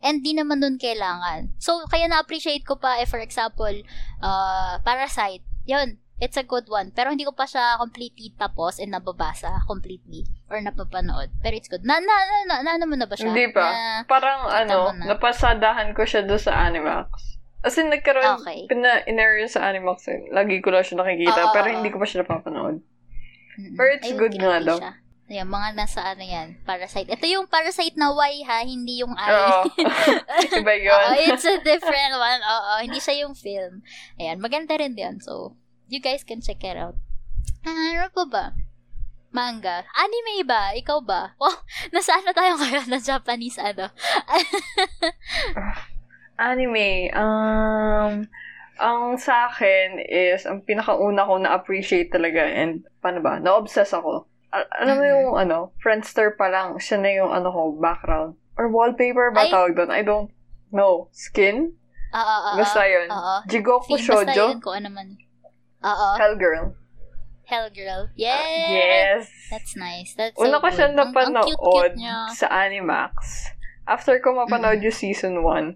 And di naman nun kailangan. So, kaya na-appreciate ko pa, if for example, uh, Parasite, yun, it's a good one. Pero hindi ko pa siya completely tapos and nababasa completely or napapanood. Pero it's good. Na, na, na, na, na, na, na ba siya? Hindi pa. Na, Parang ano, na. napasadahan ko siya doon sa Animax. As in, nagkaroon, okay. pina-in sa Animax. Eh. Lagi ko lang siya nakikita, oh, pero hindi ko pa siya napapanood. Mm-hmm. Pero it's Ayun, good nga daw. Siya. Ayan, mga nasa ano yan, Parasite. Ito yung Parasite na Y ha, hindi yung I. Oo. <laughs> Iba yun. Oo, it's a different one. Oo, hindi siya yung film. Ayan, maganda rin din. So, You guys can check it out. Ah, ano pa ba? Manga. Anime ba? Ikaw ba? <laughs> Wow, nasaan na tayo ngayon na Japanese ano? <laughs> Anime. Um, ang sa akin is, ang pinakauna ko na-appreciate talaga and, paano ba, na-obsess ako. Al- alam mo yung, ano, Friendster pa lang, siya na yung, ano ko, background. Or wallpaper ba Ay, tawag doon? I don't know. Skin? Oo, oo, oo. Basta yun. Oo. Jigoku Shoujo. Basta yun ko ano man. Oo. Hellgirl. Hellgirl. Yes! yes! That's nice. That's Una so ko siya napanood sa Animax. After ko mapanood mm. yung season 1,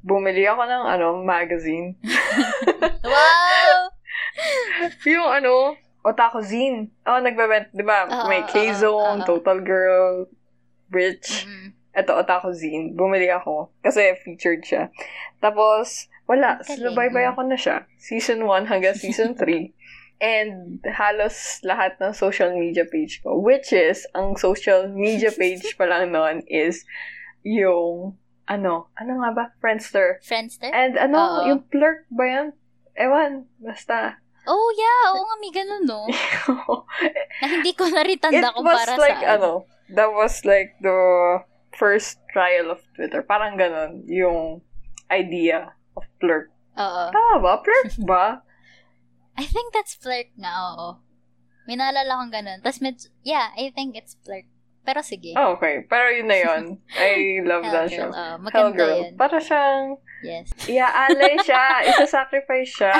bumili ako ng ano, magazine. <laughs> wow! <laughs> yung ano, Otaku Zine. Oh, nagbebent, di ba? Uh, May K-Zone, uh, uh, Total Girl, Rich. Mm-hmm. Ito, Otaku Zine. Bumili ako. Kasi featured siya. Tapos, wala. Sinubaybay ako na siya. Season 1 hanggang <laughs> season 3. And halos lahat ng social media page ko. Which is, ang social media <laughs> page pa lang noon is yung, ano, ano nga ba? Friendster. Friendster? And ano, Uh-oh. yung Plurk ba yan? Ewan, basta. Oh, yeah. Oo nga, may ganun, no? <laughs> na hindi ko na rin tanda kung para like, saan. ano, that was like the first trial of Twitter. Parang ganun, yung idea flirt. Oo. Tama ba? Flirt <laughs> ba? I think that's flirt nga, oo. May naalala kong ganun. Tapos, med- yeah, I think it's flirt. Pero sige. Oh, okay. Pero yun na yun. <laughs> I love that show. Uh, maganda Hellgirl. yun. Para siyang... Yes. Iaalay siya. <laughs> Isa-sacrifice siya.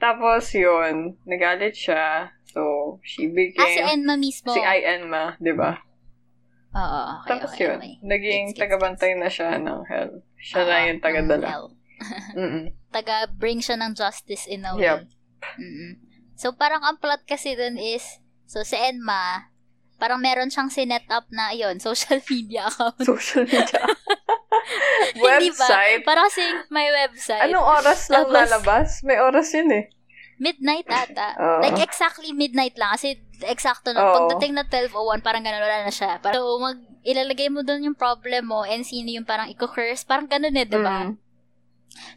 Tapos yun, nagalit siya. So, she became... Ah, si Enma mismo. Si I Enma, di ba? Oo, okay, Tapos okay, yun, okay. naging gets, tagabantay gets. na siya ng hell. Siya uh, na yung tagadala. <laughs> Taga-bring siya ng justice in a way. Yep. Mm-mm. So, parang ang plot kasi dun is, so si Enma, parang meron siyang sinet up na, yon <laughs> social media account. Social media. <laughs> website? Parang kasi may website. Anong oras lang Tapos, lalabas? May oras yun eh. Midnight ata. Oo. like, exactly midnight lang. Kasi, eksakto na. Oo. Pagdating na 12.01, parang ganun, wala na siya. So, mag, ilalagay mo doon yung problem mo and sino yung parang i-curse. Parang ganun eh, diba? Mm.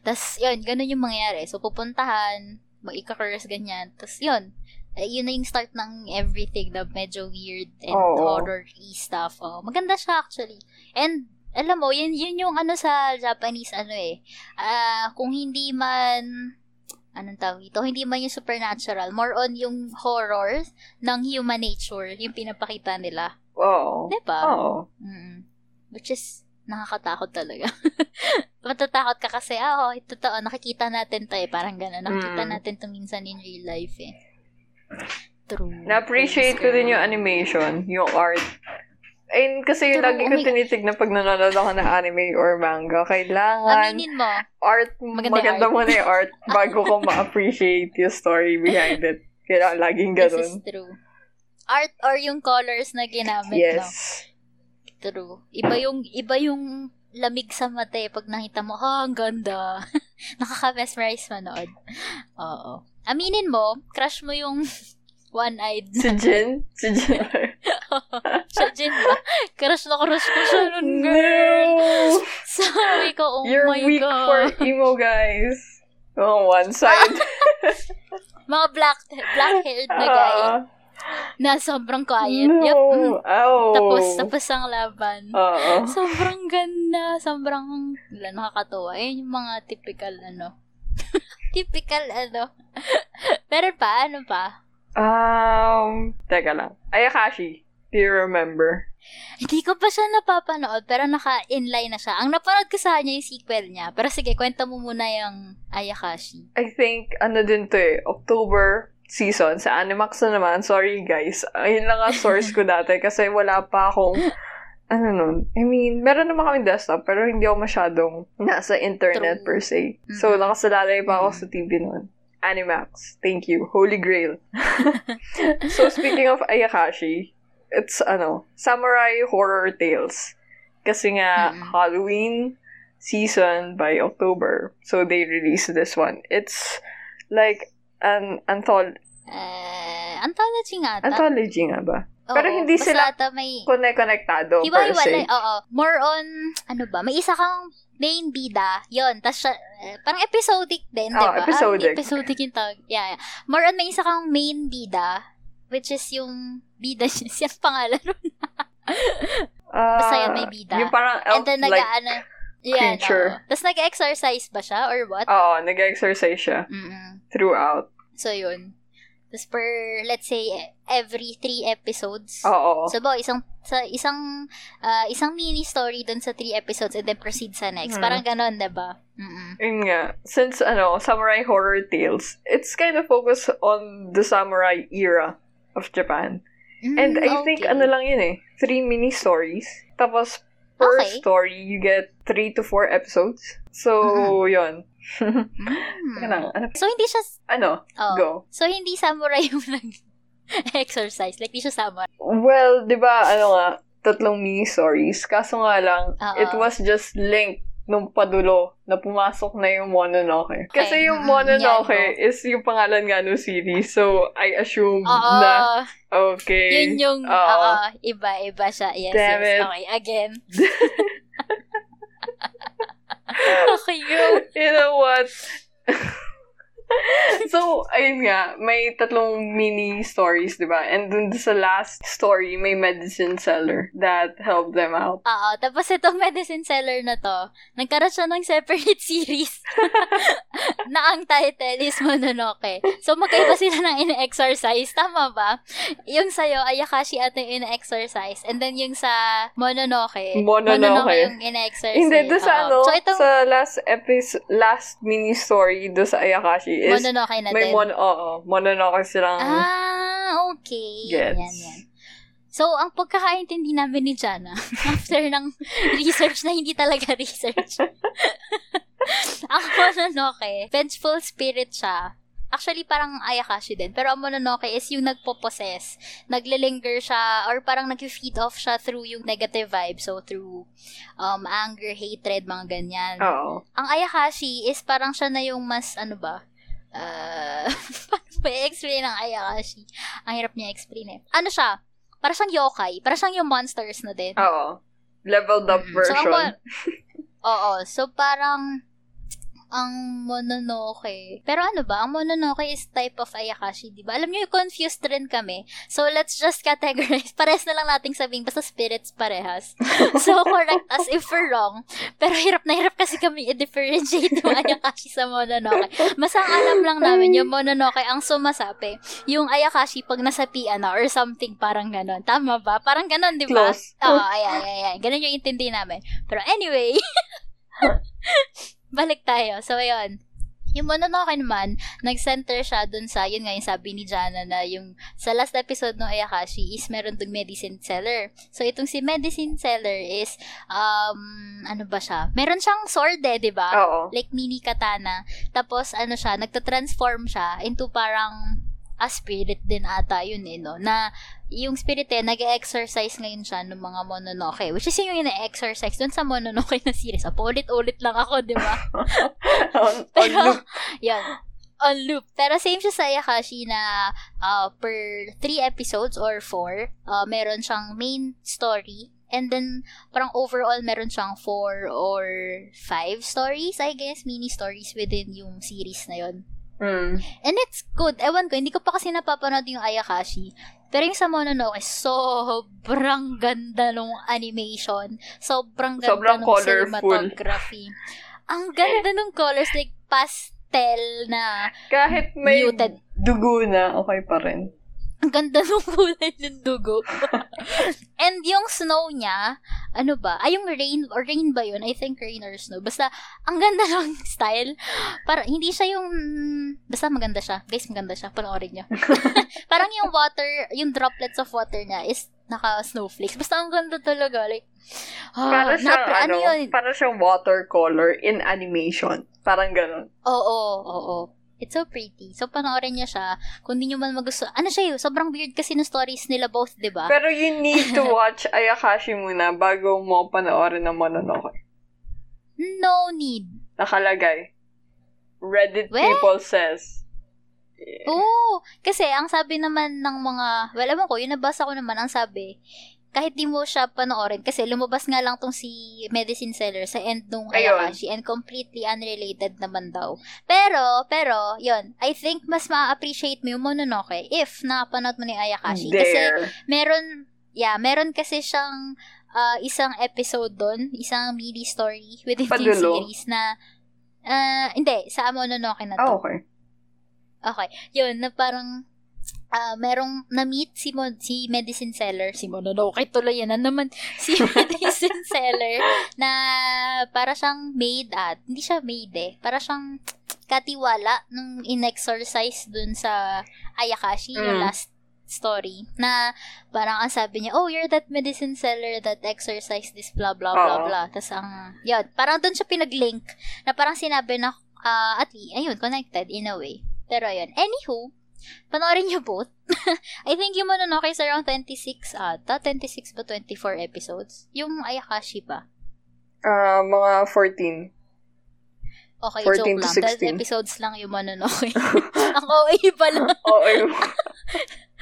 Tapos, yun, ganun yung mangyayari. So, pupuntahan, mag-curse, ganyan. Tapos, yun. Eh, yun na yung start ng everything na medyo weird and Oo. horror-y stuff. Oh, maganda siya actually. And, alam mo, yun, yun yung ano sa Japanese, ano eh. Ah, kung hindi man, anong tawag ito, hindi man yung supernatural, more on yung horror ng human nature, yung pinapakita nila. Oo. Diba? Oo. Mm. Which is, nakakatakot talaga. <laughs> Matatakot ka kasi, ah, oh, totoo, nakikita natin to eh. Parang gano'n. Nakikita Mm. natin to minsan in real life eh. True. Na-appreciate ko din yung animation, yung art. Ayun, kasi yung True. lagi Oh ko tinitignan pag nanonood ako ng anime or manga. Kailangan Aminin mo, art, Maganda maganda, art. muna yung art <laughs> bago ko ma-appreciate yung story behind it. Kailangan laging this ganun. is true. Art or yung colors na ginamit, no? True. Iba yung, iba yung lamig sa mata eh. Pag nakita mo, ah, ang ganda. <laughs> Nakaka-mesmerize manood. Oo. Aminin mo, crush mo yung <laughs> one-eyed Si Jin? Si Jin. <laughs> siya Jin ba? Crush na crush ko siya nun, girl. no! Sabi ko, oh You're my weak God. for emo guys. Oh, one side. Mga black, black-haired na guy Ah, na sobrang quiet. no. Yep. mm. Oh. Tapos, tapos ang laban. Oo. Sobrang ganda. Sobrang nakakatuwa. Yun yung mga typical, ano. <laughs> typical, ano. Pero pa, ano pa? Um, teka lang. Ayakashi. Do you remember? Hindi ko pa siya napapanood, pero naka-inline na siya. Ang napanood ko sa kanya yung sequel niya. Pero sige, kwenta mo muna yung Ayakashi. I think, ano din to eh, October season sa Animax na naman. Sorry guys. Ayun lang ang source ko <laughs> dati kasi wala pa akong ano nun. I mean, meron naman kami desktop pero hindi ako masyadong nasa internet True. per se. So, Mhm. nakasalalay pa ako Mhm. sa TV nun. Animax. Thank you. Holy Grail. <laughs> so, speaking of Ayakashi, it's ano, samurai horror tales. Kasi nga, Mhm. Halloween season by October. So, they released this one. It's like an anthol- Eh, anthology nga ata. anthology nga ba? Oo, pero hindi sila ata may... Connect-connectado per se. oo. More on, ano ba, may isa kang main bida, yon tas siya, eh, parang episodic din, di Oo, ba? episodic. Ah, episodic yung tawag. Yeah, yeah. More on, may isa kang main bida, which is yung bida niya, <laughs> siyang pangalan nun. <laughs> Ah, Basta yun, may bida. Yung parang elf, And then, like, nag-ano, yan, creature. oo. Tapos nag-exercise ba siya, or what? oo, nag-exercise siya Mm-mm. throughout. So, yun. Tapos per, let's say, every three episodes. Oo. So, ba, isang, sa isang, ah, isang mini story dun sa three episodes and then proceed sa next. Hmm. Parang ganon, diba? Mm-mm. Yun nga. Since, ano, samurai horror tales, it's kind of focused on the samurai era of Japan. And Mm, I think, okay. ano lang yun eh, three mini stories. Tapos, per Okay. story, you get three to four episodes. So, Mm-hmm. yun. <laughs> Mm. Teka lang, ano? So, hindi siya, Ano? oh. Go. So, hindi samurai yung nag-exercise. Like, hindi siya samurai. Well, di ba, ano nga, tatlong mini stories. Kaso nga lang, Oo. it was just linked nung padulo na pumasok na yung Mononoke. Kasi Okay. yung Mm, Mononoke yan, is yung pangalan nga ng series. So, I assume Oo. na, okay. Yun yung, Oo. oo, iba, iba siya. Yes, Damn yes. it. Okay, again. <laughs> okay, go. you know what? <laughs> so, ayun nga, may tatlong mini stories, di ba? And dun sa last story, may medicine seller that helped them out. Oo, tapos itong <laughs> medicine seller na to, nagkaroon siya ng separate <laughs> series na ang title is Mononoke. So, magkaiba sila ng ina-exercise. Tama ba? Yung sa'yo, Ayakashi at yung ina-exercise. And then yung sa Mononoke, Mononoke. yung ina-exercise. Hindi, doon sa ano, So, itong sa last episode, last mini story doon sa Ayakashi is, Mononoke na may din. mon, oo, Mononoke silang, Ah, okay. Gets. Yan, yan. So, ang pagkakaintindi namin ni Jana, <laughs> after ng research na hindi talaga <laughs> research, <laughs> ang Mononoke, vengeful spirit siya. Actually, parang Ayakashi din. Pero ang Mononoke is yung nagpo-possess. Naglilinger siya, or parang nag-feed off siya through yung negative vibe. So, through um, anger, hatred, mga ganyan. oo, Ang Ayakashi is parang siya na yung mas, ano ba, <laughs> uh, paano ba i-explain ang Ayakashi? Ang hirap niya explain eh. Ano siya? Para siyang yokai. Para siyang yung monsters na din. Oo. Leveled up Mm. version. So, ang <laughs> Oo. So, parang ang Mononoke. Pero ano ba? Ang Mononoke is type of Ayakashi, di ba? Alam niyo, confused rin kami. So, let's just <laughs> categorize. Pares na lang nating sabihin, basta spirits parehas. <laughs> so, correct us if we're wrong. Pero hirap na hirap kasi kami i-differentiate yung Ayakashi sa Mononoke. Mas ang alam lang namin, yung Mononoke ang sumasapi. Yung Ayakashi pag nasapian na or something parang ganon. Tama ba? Parang ganon, di ba? Oo, ayan, ayan, ayan. Ganun yung intindi namin. Pero anyway, <laughs> balik tayo. So, ayun. Yung Mononoke naman, nag-center siya dun sa, yun nga yung sabi ni Jana na yung sa last episode ng Ayakashi is meron dong medicine seller. So, itong si medicine seller is, um, ano ba siya? Meron siyang sword eh, di ba? Like mini katana. Tapos ano siya, nagta-transform siya into parang a spirit din ata yun eh, no? Na yung spirit eh, nag-exercise ngayon siya ng mga Mononoke. Which is yung ina-exercise dun sa Mononoke na series. Apo, ulit-ulit lang ako, di ba? <laughs> on, on Pero, loop. yan. On loop. Pero same siya sa Ayakashi na uh, per three episodes or four, uh, meron siyang main story. And then, parang overall, meron siyang four or five stories, I guess, mini stories within yung series na yon Mm. And it's good. Ewan ko, hindi ko pa kasi napapanood yung Ayakashi. Pero yung sa Mononoke, sobrang ganda nung animation. Sobrang ganda Sobrang nung colorful. cinematography. Ang ganda nung colors, like pastel na Kahit may Muted. dugo na, okay pa rin. Ang ganda nung kulay ng dugo. <laughs> And yung snow niya, ano ba? Ay, yung rain, or rain ba yun? I think rain or snow. Basta, ang ganda ng <laughs> style. Para, hindi siya yung, basta maganda siya. Guys, maganda siya. Panoorin niyo. <laughs> Parang yung water, yung droplets of water niya is naka-snowflakes. Basta ang ganda talaga. Like, ah, Para siyang, napa- ano, yun? para siyang watercolor in animation. Parang ganun. Oo, oo. It's so pretty. So, panoorin niya siya. Kung di nyo man magusto. Ano siya yun? Sobrang weird kasi ng stories nila both, di ba? Pero you need to <laughs> watch Ayakashi muna bago mo panoorin ng Mononoke. No need. Nakalagay. Reddit Weh? people says. Oo. Kasi, ang sabi naman ng mga, well, ewan ko, yung nabasa ko naman, ang sabi, kahit di mo siya panoorin, kasi lumabas nga lang tong si Medicine Seller sa end nung Ayun. Ayakashi and completely unrelated naman daw. Pero, pero, yon I think mas ma-appreciate mo yung Mononoke if nakapanood mo ni Ayakashi. Kasi, There. meron, yeah, meron kasi siyang ah, isang episode doon, isang mini story within the Padulo. series na, ah, hindi, sa Mononoke na to. Ah, okay. Okay. Yun, na parang, ah merong na-meet si, Mo, si medicine seller, si Mononoke tuloy yan na naman, <laughs> si <laughs> medicine seller, na para siyang maid at, hindi siya maid eh, para siyang katiwala nung in-exercise dun sa Ayakashi, yung Mm. last story, na parang ang sabi niya, oh, you're that medicine seller that exercise this blah blah blah Oo. blah. Tapos ang, yun, parang dun siya pinag-link, na parang sinabi na, ah at ayun, connected in a way. Pero ayun, anywho, panoorin niyo both. <laughs> I think yung Mononoke is around 26 ata, 26 ba 24 episodes? Yung Ayakashi pa. Ah, mga 14. Okay, 14 joke to lang. 12 16. episodes lang yung Mononoke. <laughs> Ang OA pala. <laughs> Yun.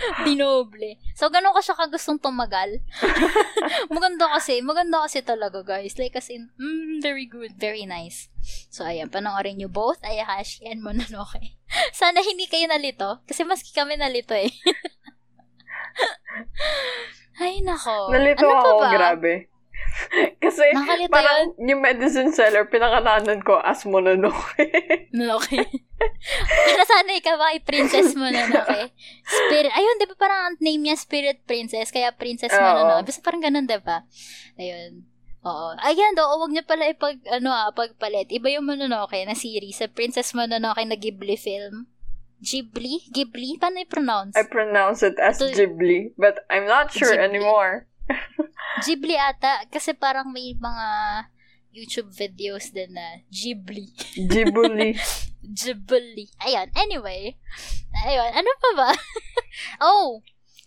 <laughs> Dinoble. So, ganun ka siya kagustong tumagal. <laughs> maganda kasi. Maganda kasi talaga, guys. Like, as in, mm, very good. Very nice. So, ayan. Panoorin nyo both Ayahashi and Mononoke. <laughs> Sana hindi kayo nalito. Kasi maski kami nalito eh. Ay, nako. Nalito ano pa ako, ba? grabe. <laughs> Kasi, Nakalito parang yung medicine seller, pinakananan ko as Mononoke. <laughs> Mononoke. <laughs> Para sana ikaw ay princess Mononoke. Spirit. Ayun, di ba parang ang name niya Spirit Princess, kaya Princess Oo. Mononoke. Basta parang ganun, di ba? Ayun. Oo. Ayan, do, huwag niyo pala ipag, ano ah, pagpalit. Iba yung Mononoke na series, sa Princess Mononoke na Ghibli film. Ghibli? Ghibli? Paano i-pronounce? I pronounce it as Ito- Ghibli, but I'm not sure Ghibli. anymore. <laughs> Ghibli ata. Kasi parang may mga YouTube videos din na Ghibli. Ghibli. <laughs> Ghibli. Ayan. Anyway. Ayun. Ano pa ba? <laughs> oh!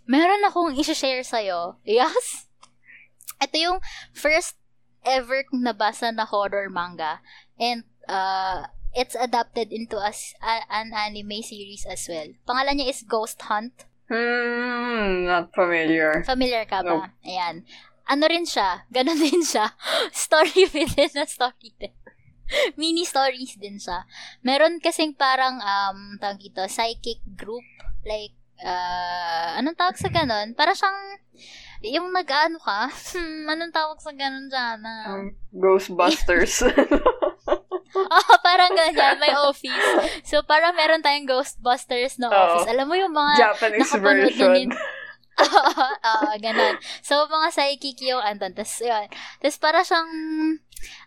Meron akong isi-share sa'yo. Yes? Ito yung first ever nabasa na horror manga. And, uh, it's adapted into as a- an anime series as well. Pangalan niya is Ghost Hunt. Hmm, not familiar. Familiar ka ba? Nope. Ayan. Ano rin siya? Ganon din siya. <laughs> story within a story din. <laughs> Mini stories din siya. Meron kasing parang, um, tawag dito, psychic group. Like, uh, anong tawag sa ganon? Para siyang, yung nag-ano ka? Hmm, <laughs> anong tawag sa ganon dyan? Ah? Um, Ghostbusters. <laughs> Ah, parang ganyan, may office. So, parang meron tayong Ghostbusters na Oo. office. Alam mo yung mga Japanese version. Oo, <laughs> oo, ganun. So, mga psychic yung andun. Tapos, yun. Tapos, para siyang,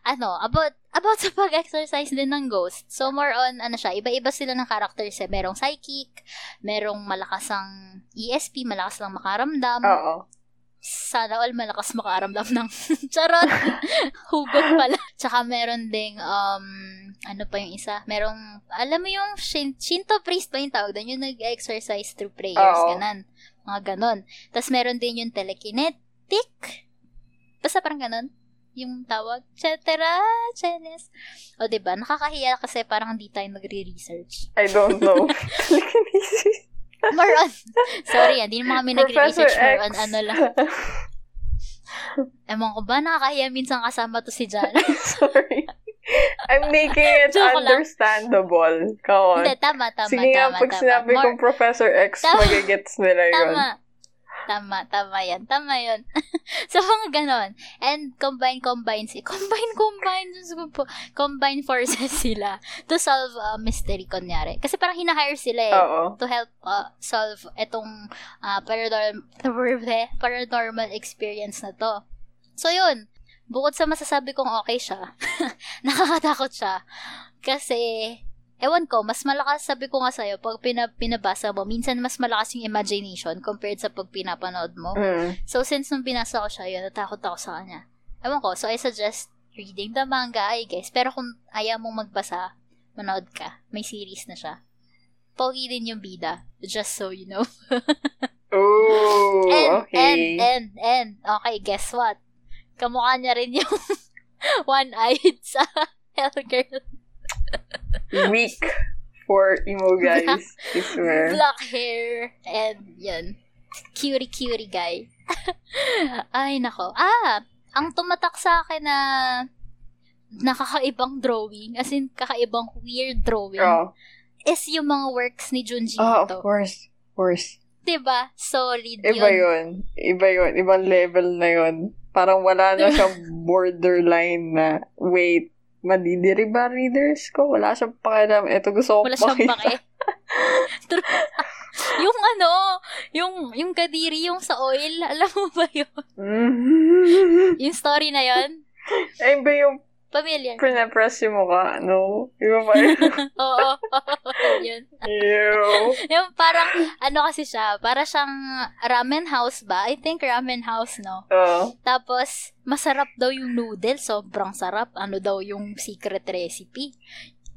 ano, about, about <laughs> sa pag-exercise din ng ghost. So, more on, ano siya, iba-iba sila ng characters eh. Merong psychic, merong malakas ang ESP, malakas lang makaramdam. Oo. Sana all malakas makaramdam ng <laughs> charot. <laughs> Hugot pala. Tsaka meron ding, um, ano pa yung isa? Merong, alam mo yung Shin- Shinto priest ba yung tawag doon? Yung nag-exercise through prayers, Oo. ganon. Mga ganon. Tapos meron din yung telekinetic. Basta parang ganon. Yung tawag, cetera, chenes. O, diba? Nakakahiya kasi parang hindi tayo nagre-research. I don't know. <laughs> More on, sorry, hindi naman kami Professor nagre-research. More on, ano lang. Ewan ko ba, nakakahiya minsan kasama to si Jan. <laughs> Sorry. I'm making it Joke understandable. Come on. Hindi, tama, tama, Sige nga, tama, pag tama. sinabi More- kong Professor X, Tama. magigets nila yun. Tama. Tama, tama yan. Tama yan. <laughs> so, mga ganon. And combine, combine, si <laughs> combine, combine, Diyos ko po. Combine forces <laughs> sila to solve a mystery, kunyari. Kasi parang hinahire sila eh. Oo. To help uh, solve itong uh, paranormal, paranormal experience na to. So, yun. Bukod sa masasabi kong okay siya, nakakatakot siya. Kasi, ewan ko, mas malakas, sabi ko nga sa'yo, pag pina, pinabasa mo, minsan mas malakas yung imagination compared sa pag pinapanood mo. Mm. So, since nung binasa ko siya, yun, natakot ako sa kanya. Ewan ko, so I suggest reading the manga, I guess. Pero kung ayaw mong magbasa, manood ka. May series na siya. Pogi din yung bida. Just so you know. <laughs> Ooh, and, okay. and, and, and, okay, guess what? Kamukha niya rin yung <laughs> one-eyed sa <laughs> Hellgirl. Weak for emo guys, <laughs> I swear. Black hair, and yun. Cutie, cutie guy. <laughs> Ay, nako. Ah, ang tumatak sa akin na nakakaibang drawing, as in, kakaibang weird drawing, Oh. is yung mga works ni Junji Ah, Ito. of course. Of course. Diba? Solid Iba yun. yun. Iba yun. Ibang level na yun. Parang wala na <laughs> siyang borderline na, wait, madidiri ba readers ko? Wala siyang pakialam. Ito gusto ko Wala siyang pake. <laughs> <laughs> Yung ano, yung, yung kadiri, yung sa oil, alam mo ba yun? Mhm. Yung story na yun? Ay, ba yung Familiar. pinapress yung mukha? No? Iba ba yun? <laughs> Oo. yun. Ew. Yung parang, ano kasi siya, para siyang ramen house ba? I think ramen house, no? Oh. Tapos, masarap daw yung noodle. Sobrang sarap. Ano daw yung secret recipe.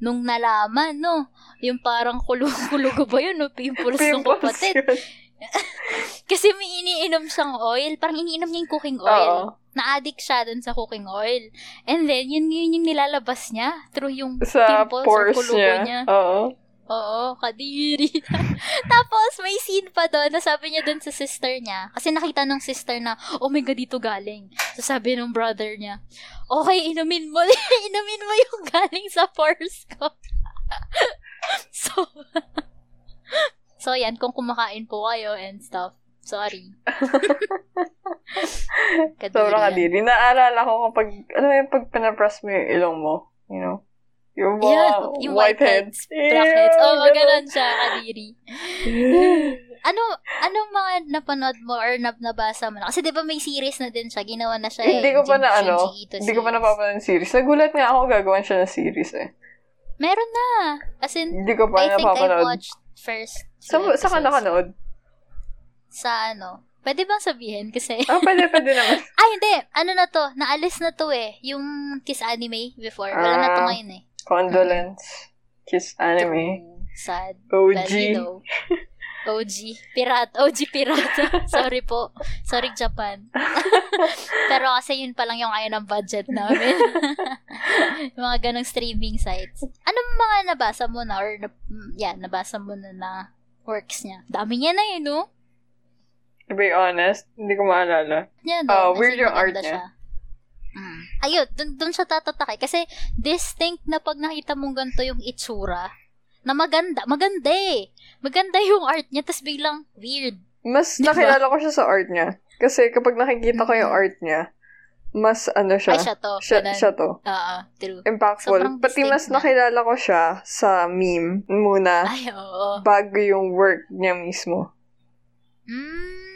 Nung nalaman, no? Yung parang kulog-kulog ba yun, no? Pimples ng Pimples kapatid. yun. <laughs> Kasi may iniinom siyang oil. Parang iniinom niya yung cooking Oo. Na-addict siya dun sa cooking oil. And then, yun, yun yung nilalabas niya through yung Sa pimples or kulugo niya. niya. Oo. Oo, kadiri. <laughs> Tapos, may scene pa doon na sabi niya doon sa sister niya. Kasi nakita nung sister na, oh my God, dito galing. So, sabi nung brother niya, okay, inumin mo. <laughs> inumin mo yung galing sa pores ko. <laughs> so, so yan, kung kumakain po kayo and stuff, sorry. <laughs> Kadiri Sobrang kadiri. Naalala ko kapag, ano yung pag pinapress mo yung ilong mo, you know? Yung mga Yan, yung whiteheads, blackheads. Oo, oh, ganun siya, kadiri. <laughs> ano anong mga napanood mo or nab nabasa mo na? Kasi 'di ba may series na din siya, ginawa na siya. Hindi eh, ko pa Jin- na ano, hindi ko pa napapanood ng series. Nagulat nga ako gagawan siya ng series eh. Meron na. As in, Hindi ko pa I think I napapanood. watched first. Sa, few sa ka episodes. nakanood? Sa ano? Pwede bang sabihin? Kasi, Ah, pwede, pwede naman. <laughs> ay hindi, ano na to, naalis na to eh. Yung Kiss Anime before. Wala na to Ah. ngayon eh. Condolence. Kiss anime. True. Sad. OG. Lalido. OG. Pirata. OG pirata. <laughs> Sorry po. Sorry, Japan. <laughs> Pero kasi yun pa lang yung kaya ng budget namin. yung mga ganong streaming sites. Ano mga nabasa mo na or na, mm, yeah, nabasa mo na na works niya? Dami niya na yun, no? To be honest, hindi ko maalala. Yeah, Ah, no? weird As in, yung art niya. siya. Mm. Ayun, dun, dun siya tatatake. Kasi distinct na pag nakita mong ganito yung itsura, na maganda. Maganda eh. Maganda <laughs> yung art niya, tas biglang weird. Mas Di ba? nakilala ko siya sa art niya. Kasi kapag nakikita ko yung Mhm. art niya, mas ano siya, Ay, siya to. siya, Ganun. siya to. Oo, true. Impactful. Sobrang Pati mas na. nakilala ko siya sa meme muna Ay, oo. bago yung work niya mismo. Mm.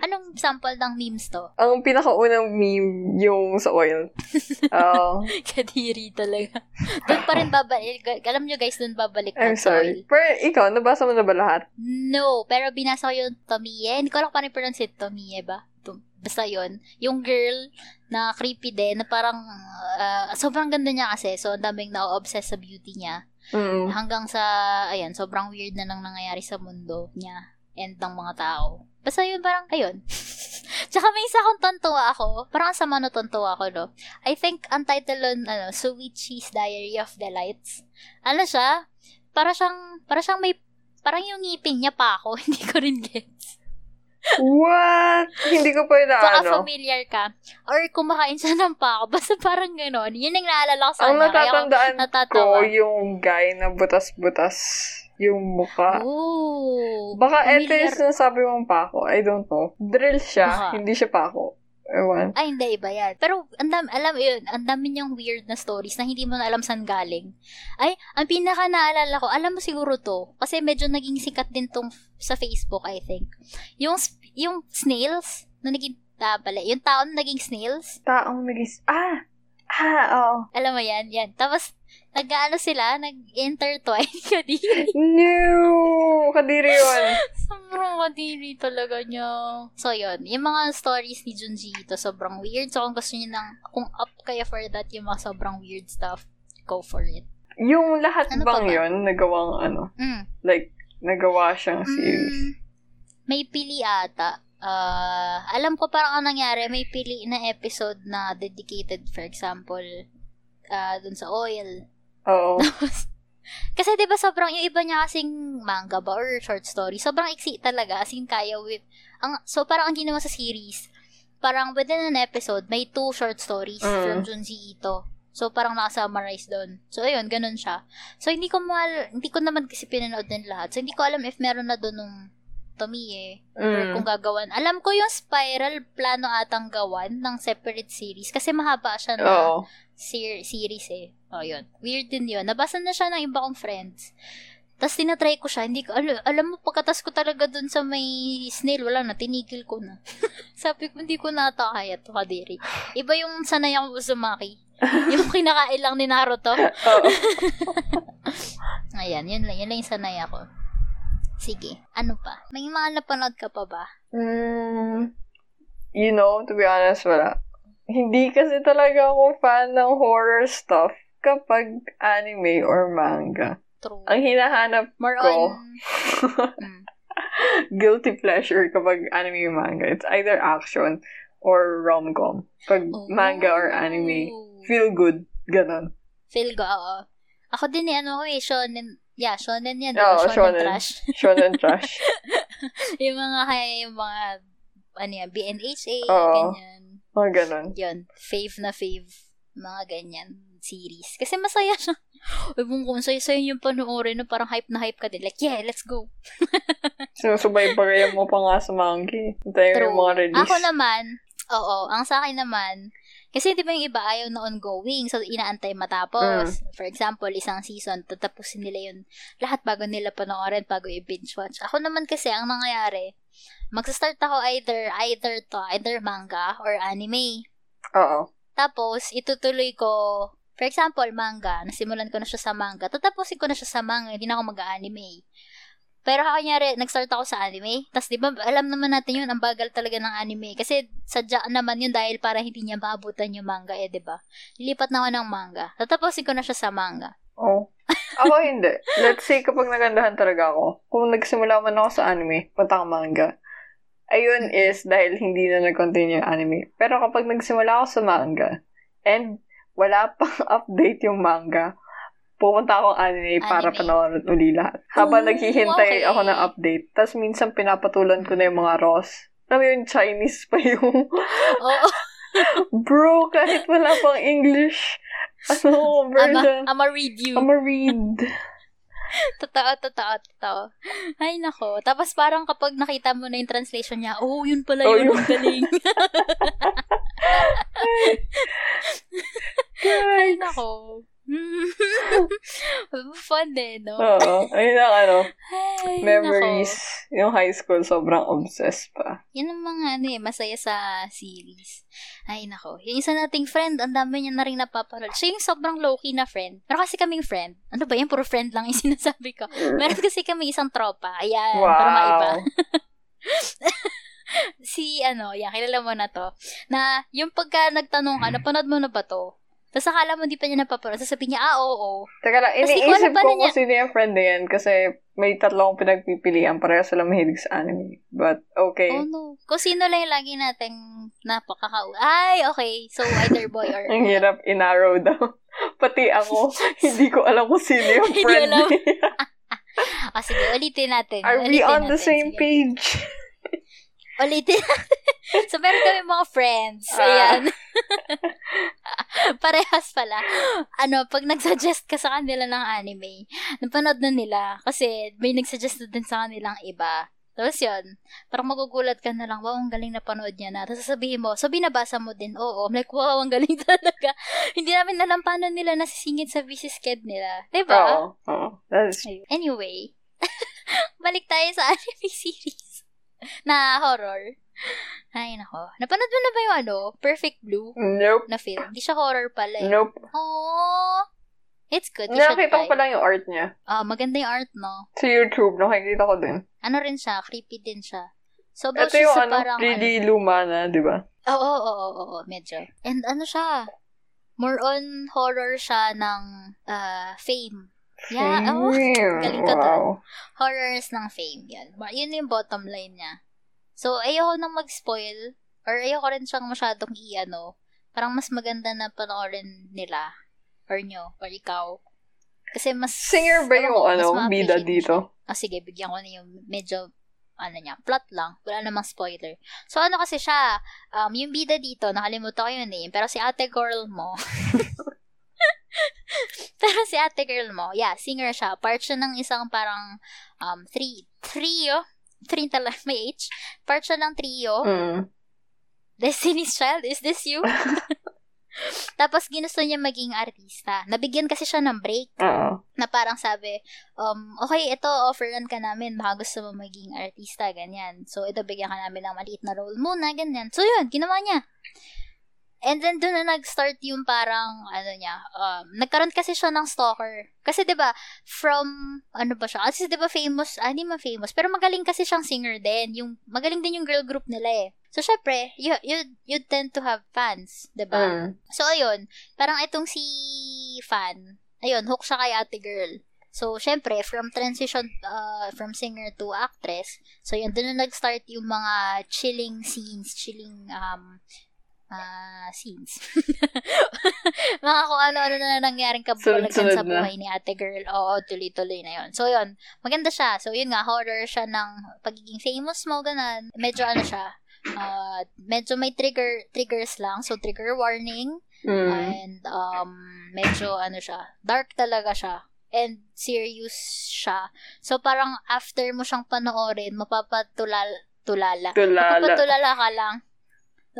Anong sample ng memes to? Ang pinakaunang meme yung sa oil. <laughs> Oo. Kadiri talaga. Doon pa rin babalik. Alam nyo guys, doon babalik I'm sorry. oil. Pero ikaw, nabasa mo na ba lahat? No, pero binasa ko yung Tomie. Hindi ko alam paano pronounce it. Tomie ba? Tum- Basta yun. Yung girl na creepy din, na parang ah, sobrang ganda niya kasi. So, ang daming na-obsess sa beauty niya. Mm. Hanggang sa, ayan, sobrang weird na nang nangyayari sa mundo niya and ng mga tao. Basta yun, parang, ayun. <laughs> Tsaka may isa akong tontuwa ako. Parang ang sama na tontuwa ako, no? I think, ang title nun, ano, Sweet Cheese Diary of Delights. Ano siya? Para siyang, para siyang may, parang yung ngipin niya pa ako. <laughs> Hindi ko rin gets. What? Hindi ko pa yun Baka ano. familiar ka. Or kumakain siya ng pako. <laughs> Basta parang gano'n. Yun ang naalala ko sa Ang kanya. Natatandaan ko yung guy na butas-butas yung mukha. Oh. Baka ito familiar. yung sinasabi mong pako. I don't know. Drill siya, Baka. hindi siya pako. Ewan. Ay, hindi, iba yan. Pero, ang dami, alam mo yun, ang dami niyang weird na stories na hindi mo na alam saan galing. Ay, ang pinaka naalala ko, alam mo siguro to, kasi medyo naging sikat din tong sa Facebook, I think. Yung, yung snails, na naging, ah, pala, yung tao na naging snails, Taong nagis... Ah! Ah, oo. alam mo yan, yan. Tapos, nag-ano sila, nag-intertwine <laughs> ka din. No! Kadiri yun. sobrang kadiri talaga niya. So, yun. Yung mga stories ni Junji ito, sobrang weird. So, kung gusto niyo ng, kung up kayo for that, yung mga sobrang weird stuff, go for it. Yung lahat Ano bang ba? yun, nagawang ano, Mm. like, nagawa siyang series. Mm, may pili ata. Ah, alam ko parang ang nangyari, may pili na episode na dedicated, for example, ah dun sa oil. Oo. <laughs> Kasi 'di ba sobrang yung iba niya kasing manga ba or short story, sobrang iksi talaga, as in kaya with ang so parang ang ginawa sa series, parang within an episode may two short stories Mm. from Junji Ito. So parang naka-summarize doon. So ayun, ganun siya. So hindi ko mal hindi ko naman kasi pinanood din lahat. So hindi ko alam if meron na doon nung Tomie or Mm. kung gagawan. Alam ko yung Spiral plano atang gawan ng separate series kasi mahaba siya na Oo. Ser- series eh. Oh, yun. Weird din yun. Nabasa na siya ng iba kong friends. Tapos tinatry ko siya. Hindi ko, al- alam mo, pagkatas ko talaga dun sa may snail, wala na, tinigil ko na. <laughs> Sabi ko, hindi ko na ata kaya to, kadiri. Iba yung sanay akong Uzumaki. <laughs> yung kinakain lang ni Naruto. Oo. <laughs> Ayan, yun lang. Yun lang yung sanay ako. Sige. Ano pa? May mga napanood ka pa ba? Mm, you know, to be honest, wala. Hindi kasi talaga ako fan ng horror stuff kapag anime or manga. True. Ang hinahanap More ko, on... <laughs> Mm. guilty pleasure kapag anime or manga. It's either action or rom-com. Pag manga or anime, Oh. feel good. Ganon. Feel ko, oo. Ako din eh, ano ko eh, shonen, yeah, shonen yan, Oo, diba? shonen, shonen. trash. <laughs> Shonen trash. <laughs> yung mga, kaya yung mga, ano yan, BNHA, Oo. ganyan. Mga ganon. Yun, fave na fave, mga ganyan, series. Kasi masaya siya. <laughs> Ewan ko, saya-saya yung panoorin na parang hype na hype ka din. Like, yeah, let's go. <laughs> Sinusubaybayan mo pa nga sa mo True. yung mga release. Ako naman, oo, ang sa akin naman, kasi di ba yung iba ayaw na ongoing, so inaantay matapos. Mm. For example, isang season, tatapusin nila yun lahat bago nila panoorin, bago i-binge watch. Ako naman kasi, ang nangyayari, magsa-start ako either, either to, either manga or anime. Oo. Tapos, itutuloy ko, for example, manga, nasimulan ko na siya sa manga, tatapusin ko na siya sa manga, hindi na ako mag-anime. Pero kanyari, nag-start ako sa anime. Tapos, di ba, alam naman natin yun, ang bagal talaga ng anime. Kasi, sadya naman yun dahil para hindi niya maabutan yung manga, eh, di ba? Lilipat na ako ng manga. Tatapusin ko na siya sa manga. Oh. Ako hindi. Let's say kapag nagandahan talaga ako, kung nagsimula man ako sa anime, punta ka manga. Ayun is dahil hindi na nag-continue yung anime. Pero kapag nagsimula ako sa manga, and wala <laughs> pang update yung manga, pupunta akong anime, para Anime. panoorin uli lahat. Habang Ooh, naghihintay okay. ako ng update. Tapos minsan pinapatulan ko na yung mga Ross. Alam yung Chinese pa yung, <laughs> Oo. <laughs> bro, kahit wala pang English, ano, version. Ama, ama read you. I'ma read. Totoo, totoo, totoo. Ay, nako. Tapos parang kapag nakita mo na yung translation niya, oh, yun pala Oh, yun. Ang galing. <laughs> Ay, nako. <laughs> Fun eh, no? Oo. Ayun ang ano, Ay, memories. nako. Yung high school, sobrang obsessed pa. Yan ang mga ano eh, masaya sa series. Ay, nako. Yung isa nating friend, ang dami niya na rin napapanood. Siya yung sobrang low-key na friend. Pero kasi kaming friend. Ano ba yan? Puro friend lang yung <laughs> sinasabi ko. Meron kasi kami isang tropa. Ayan, para maiba. Wow. <laughs> si ano, yan, kilala mo na to, na yung pagka nagtanong ka, napanood mo na ba to? Tapos akala mo di pa niya napapanood, sasabihin niya, ah, oo, oo. Teka lang, iniisip ko kung sino yung friend na yan kasi may tatlo akong pinagpipilian. Pareho sila mahilig sa anime. But, okay. Oh no. Kung sino lang yung lagi nating napakakau... Ay, okay. So, either boy or... <laughs> Ang hirap in-narrow down. <laughs> Pati ako, <laughs> hindi ko alam kung sino yung Hindi friend niya. Ah, sige, ulitin natin. Are we Ulitin on the natin. same Sige. page? Ulitin natin. so, meron kami mga friends. Ah. Ayan. <laughs> Parehas pala. Ano, pag nagsuggest ka sa kanila ng anime, napanood na nila. Kasi may nagsuggest na din sa kanilang iba. Tapos yun, parang magugulat ka na lang, wow, ang galing na panood niya na. Tapos sasabihin mo, so binabasa mo din, oo. I'm like, wow, ang galing <laughs> talaga. Hindi namin alam paano nila nasisingit sa busy schedule nila. Diba? Oo. That's, Ayun. Anyway, <laughs> balik tayo sa anime series <laughs> na horror. Ay, nako. Napanood mo na ba yung ano? Perfect Blue nope. na film? Hindi siya horror pala eh. Nope. Oh, It's good. You ko pa lang yung art niya. Ah, maganda yung art, no? Sa YouTube, nakikita ko din. Ano rin siya, creepy din siya. So, Ito yung sa ano, parang, really luma na, di ba? Oo, oo, oo, oo, oo, medyo. And ano siya, more on horror siya ng uh, fame. Yeah, oh, <laughs> galing ka wow. horrors ng fame. Yan. Yun yung bottom line niya. So, ayoko nang mag-spoil or ayoko rin siyang masyadong i-ano. Parang mas maganda na panoorin nila or nyo or ikaw. Kasi mas... Singer ba yung ano, bida dito? Ah, sige, bigyan ko na yung medyo ano niya, plot lang. Wala namang spoiler. So, ano kasi siya, um, yung bida dito, nakalimutan ko yung name, pero si ate girl mo, <laughs> <laughs> pero si ate girl mo, yeah, singer siya. Part siya ng isang parang um, three, trio, three talaga, <laughs> may H. Part siya ng trio. Mm. Destiny's Child, is this you? <laughs> Tapos, ginusto niya maging artista. Nabigyan kasi siya ng break Oo. na parang sabi, um, okay, ito, offeran ka namin, baka gusto mo maging artista, ganyan. So, ito, bigyan ka namin ng maliit na role muna, ganyan. So, yun, ginawa niya. And then, doon na nag-start yung parang, ano niya, um, nagkaroon kasi siya ng stalker. Kasi, di ba from, ano ba siya? Kasi, di ba famous, ah, hindi man famous, pero magaling kasi siyang singer din. Yung, magaling din yung girl group nila eh. So, syempre, you, you, you tend to have fans, di ba? Mm. So, ayun, parang itong si fan, ayun, hook siya kay ate girl. So, syempre, from transition, uh, from singer to actress, so yun, doon na nag-start yung mga chilling scenes, chilling, um, ah scenes. <laughs> mga kung ano-ano na nangyaring kabulagan sa na. buhay ni ate girl. Oo, tuloy-tuloy na yun. So, yun, maganda siya. So, yun nga, horror siya ng pagiging famous mo, ganun. Medyo ano siya, uh, medyo may trigger triggers lang. So, trigger warning. Mm. And, um, medyo, ano siya, dark talaga siya. And, serious siya. So, parang, after mo siyang panoorin, mapapatulala, tulala. Tulala. Mapapatulala ka lang.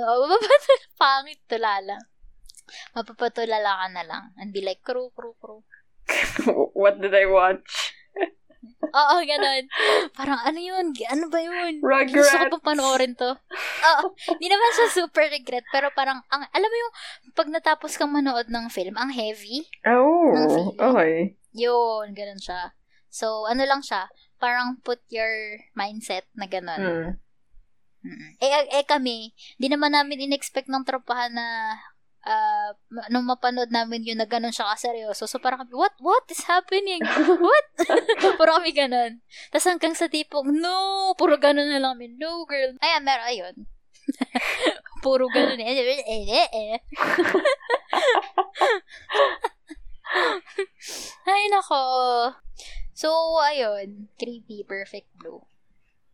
<laughs> Mapapatulala, pangit, tulala. Mapapatulala ka na lang. And be like, crew, crew, crew. <laughs> What did I watch? <laughs> Oo, ganun. Parang, ano yun? Ano ba yun? Rugrats. Gusto ko pa panoorin to. Oo. Hindi naman siya super regret, pero parang, ang, alam mo yung, pag natapos kang manood ng film, ang heavy. Ng Oh, feeling. okay. Yun, ganun siya. So, ano lang siya, parang put your mindset na ganun. Mm. Eh, eh, eh, kami, di naman namin in-expect ng tropahan na uh, nung mapanood namin yun na ganun siya kaseryoso. So, parang kami, what? What is happening? What? <laughs> puro kami ganun. Tapos hanggang sa tipong, no! Puro ganun na lang kami. No, girl. Ayan, meron, ayun. <laughs> puro ganun eh. Eh, eh, eh. <laughs> Ay, nako. So, ayun. Creepy, perfect blue.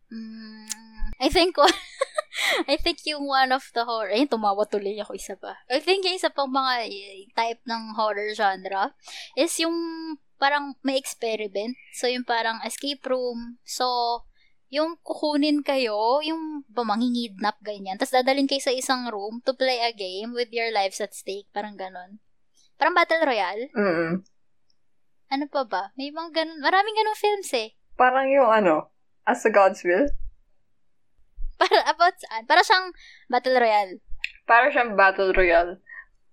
Mm, I think <laughs> I think yung one of the horror, ayun, tumawa tuloy ako isa pa. I think yung isa pang mga eh, type ng horror genre is yung parang may experiment. So, yung parang escape room. So, yung kukunin kayo, yung ba mangingidnap, ganyan. Tapos dadalhin kayo sa isang room to play a game with your lives at stake. Parang ganon. Parang Battle Royale. Mm. Ano pa ba? May mga ganun. Maraming ganun films eh. Parang yung ano, As a God's Will. Para <laughs> about saan? Para siyang Battle Royale. Para siyang Battle Royale.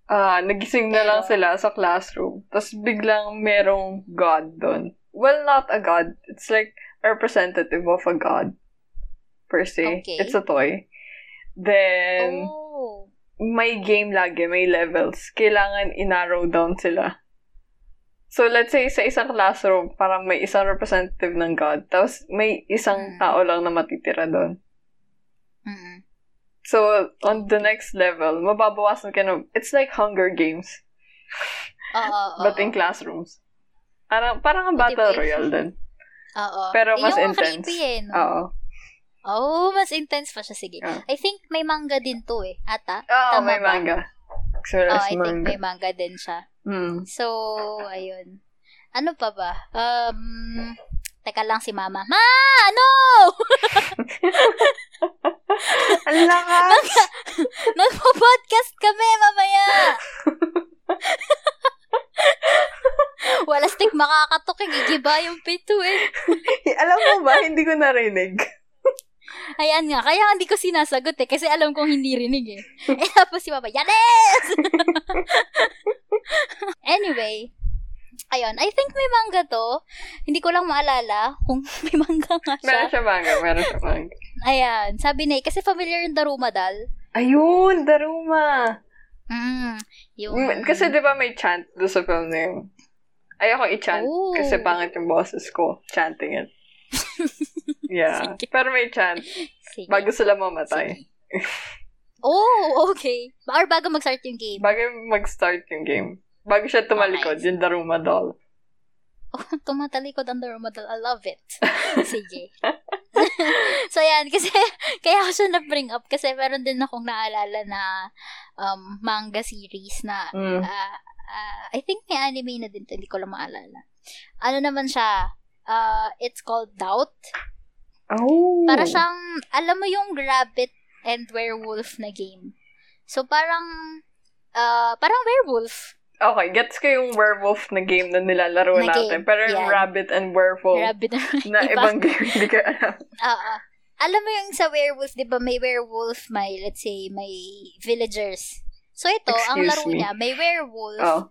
Ah, nagising na lang sila sa classroom. Tapos biglang merong God doon. Well, not a God. It's like a representative of a God. Per se. Okay. It's a toy. Then, oh. may game lagi, may levels. Kailangan i-narrow down sila. So, let's say, sa isang classroom, parang may isang representative ng God. Tapos, may isang Mm. tao lang na matitira doon. Mm-mm. So, on the next level, mababawasan ka ng... It's like Hunger Games, Oo, oo, <laughs> but in oo. classrooms. Parang, parang ang Battle ba- Royale din. Oo. Pero mas Yung intense. creepy eh, no? Oo. Oh, mas intense pa siya. Sige. Ah. I think may manga din to eh. Ata? Oo, Tama may ba? manga. So, Oh, I think manga. may manga din siya. Hmm. So, ayun. Ano pa ba? Um, teka lang si mama. Ma! Ano? <laughs> Ang lakas! Nagpo-podcast kami mamaya! <laughs> Wala stick makakatok eh. Gigiba yung pito <laughs> eh. Alam mo ba, hindi ko narinig. Ayan nga. Kaya hindi ko sinasagot eh. Kasi alam kong hindi rinig eh. Eh tapos si Papa, Yanes! anyway. Ayun. I think may manga to. Hindi ko lang maalala kung <laughs> may manga nga siya. Meron siya manga, meron siya manga. Ayan. Sabi na eh. Kasi familiar yung Daruma Dal. Ayun, Daruma! Mm, yung... Mm, Kasi di ba may chant doon sa film na yun? Ayoko i-chant Oh. kasi pangit yung boses ko chanting it. <laughs> Yeah. Sige. Pero may chant Sige. bago sila mamatay. Sige. Oh, okay. Or bago mag-start yung game. Bago mag-start yung game. Bago siya tumalikod, Okay. yung Daruma doll. Oh, <laughs> tumatalikod ang Daruma Dal. I love it. <laughs> Sige. <laughs> so, yan. Kasi, kaya ako siya na-bring up kasi meron din akong naalala na um, manga series na Mm. ah, ah, I think may anime na din to. Hindi ko lang maalala. Ano naman siya? Ah, it's called Doubt. Oh. Para siyang, alam mo yung rabbit and werewolf na game. So, parang, ah, parang werewolf. Okay, gets ko yung werewolf na game na nilalaro Na natin. game, Pero yung yan. rabbit and werewolf Rabbit <laughs> na Iba. ibang game, hindi ko alam. <laughs> Oo. Alam mo yung sa werewolf, di ba may werewolf, may, let's say, may villagers. So ito, ang Excuse laro me. niya, may werewolf, Oh.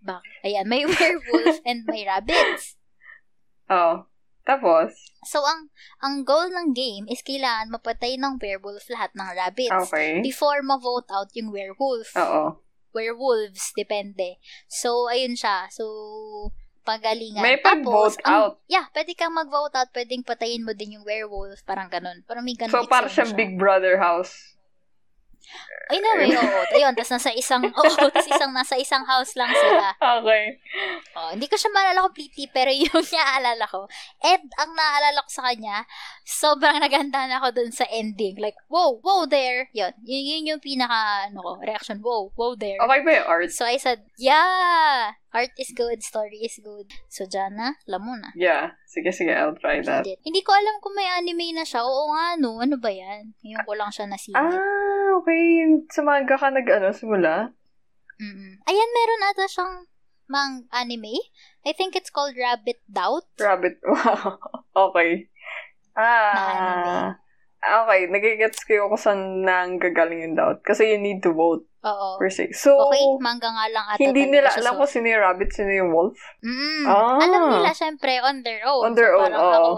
bak, ayan, may <laughs> werewolf and may rabbits. Oh. Tapos, So ang ang goal ng game is kailangan mapatay ng werewolf lahat ng rabbits okay. before ma-vote out yung werewolf. Oo. Werewolves, depende. So, ayun siya. So, pagalingan. May pag-vote out. Yeah, pwede kang mag-vote out. Pwedeng patayin mo din yung werewolf. Parang ganun. Parang may ganun So, para eksena siyang siya. Big Brother house. Ay, no, way, oo. Ayun, tapos nasa isang, <laughs> oo, tapos isang, nasa isang house lang sila. Okay. Oh, hindi ko siya maalala completely, pero <laughs> yung naaalala ko. And, ang naaalala ko sa kanya, sobrang naganda na ako dun sa ending. Like, wow, wow there. Yun, yun, yun yung pinaka, ano ko, reaction. Wow, wow there. Okay ba yung art? So, I said, yeah, art is good, story is good. So, Jana, alam mo na. Yeah. Sige, sige. I'll try that. Hindi ko alam kung may anime na siya. Oo nga, no. Ano ba yan? Ngayon ko lang siya nasingit. Ah, okay. Sa manga ka nag, ano, simula? Mm-mm. Ayan, meron ata siyang mang anime. I think it's called Rabbit Doubt. Rabbit. <laughs> Wow. okay. Na anime. Ah. Okay, nagigets ko kung saan nang gagaling yung doubt. Kasi you need to vote, Oo. per se. So, Okay, manga nga lang ata. hindi nila alam kung sino yung rabbit, sino yung wolf. mm, Ah. Alam nila, syempre, on their own. On their So, own, oo. ako,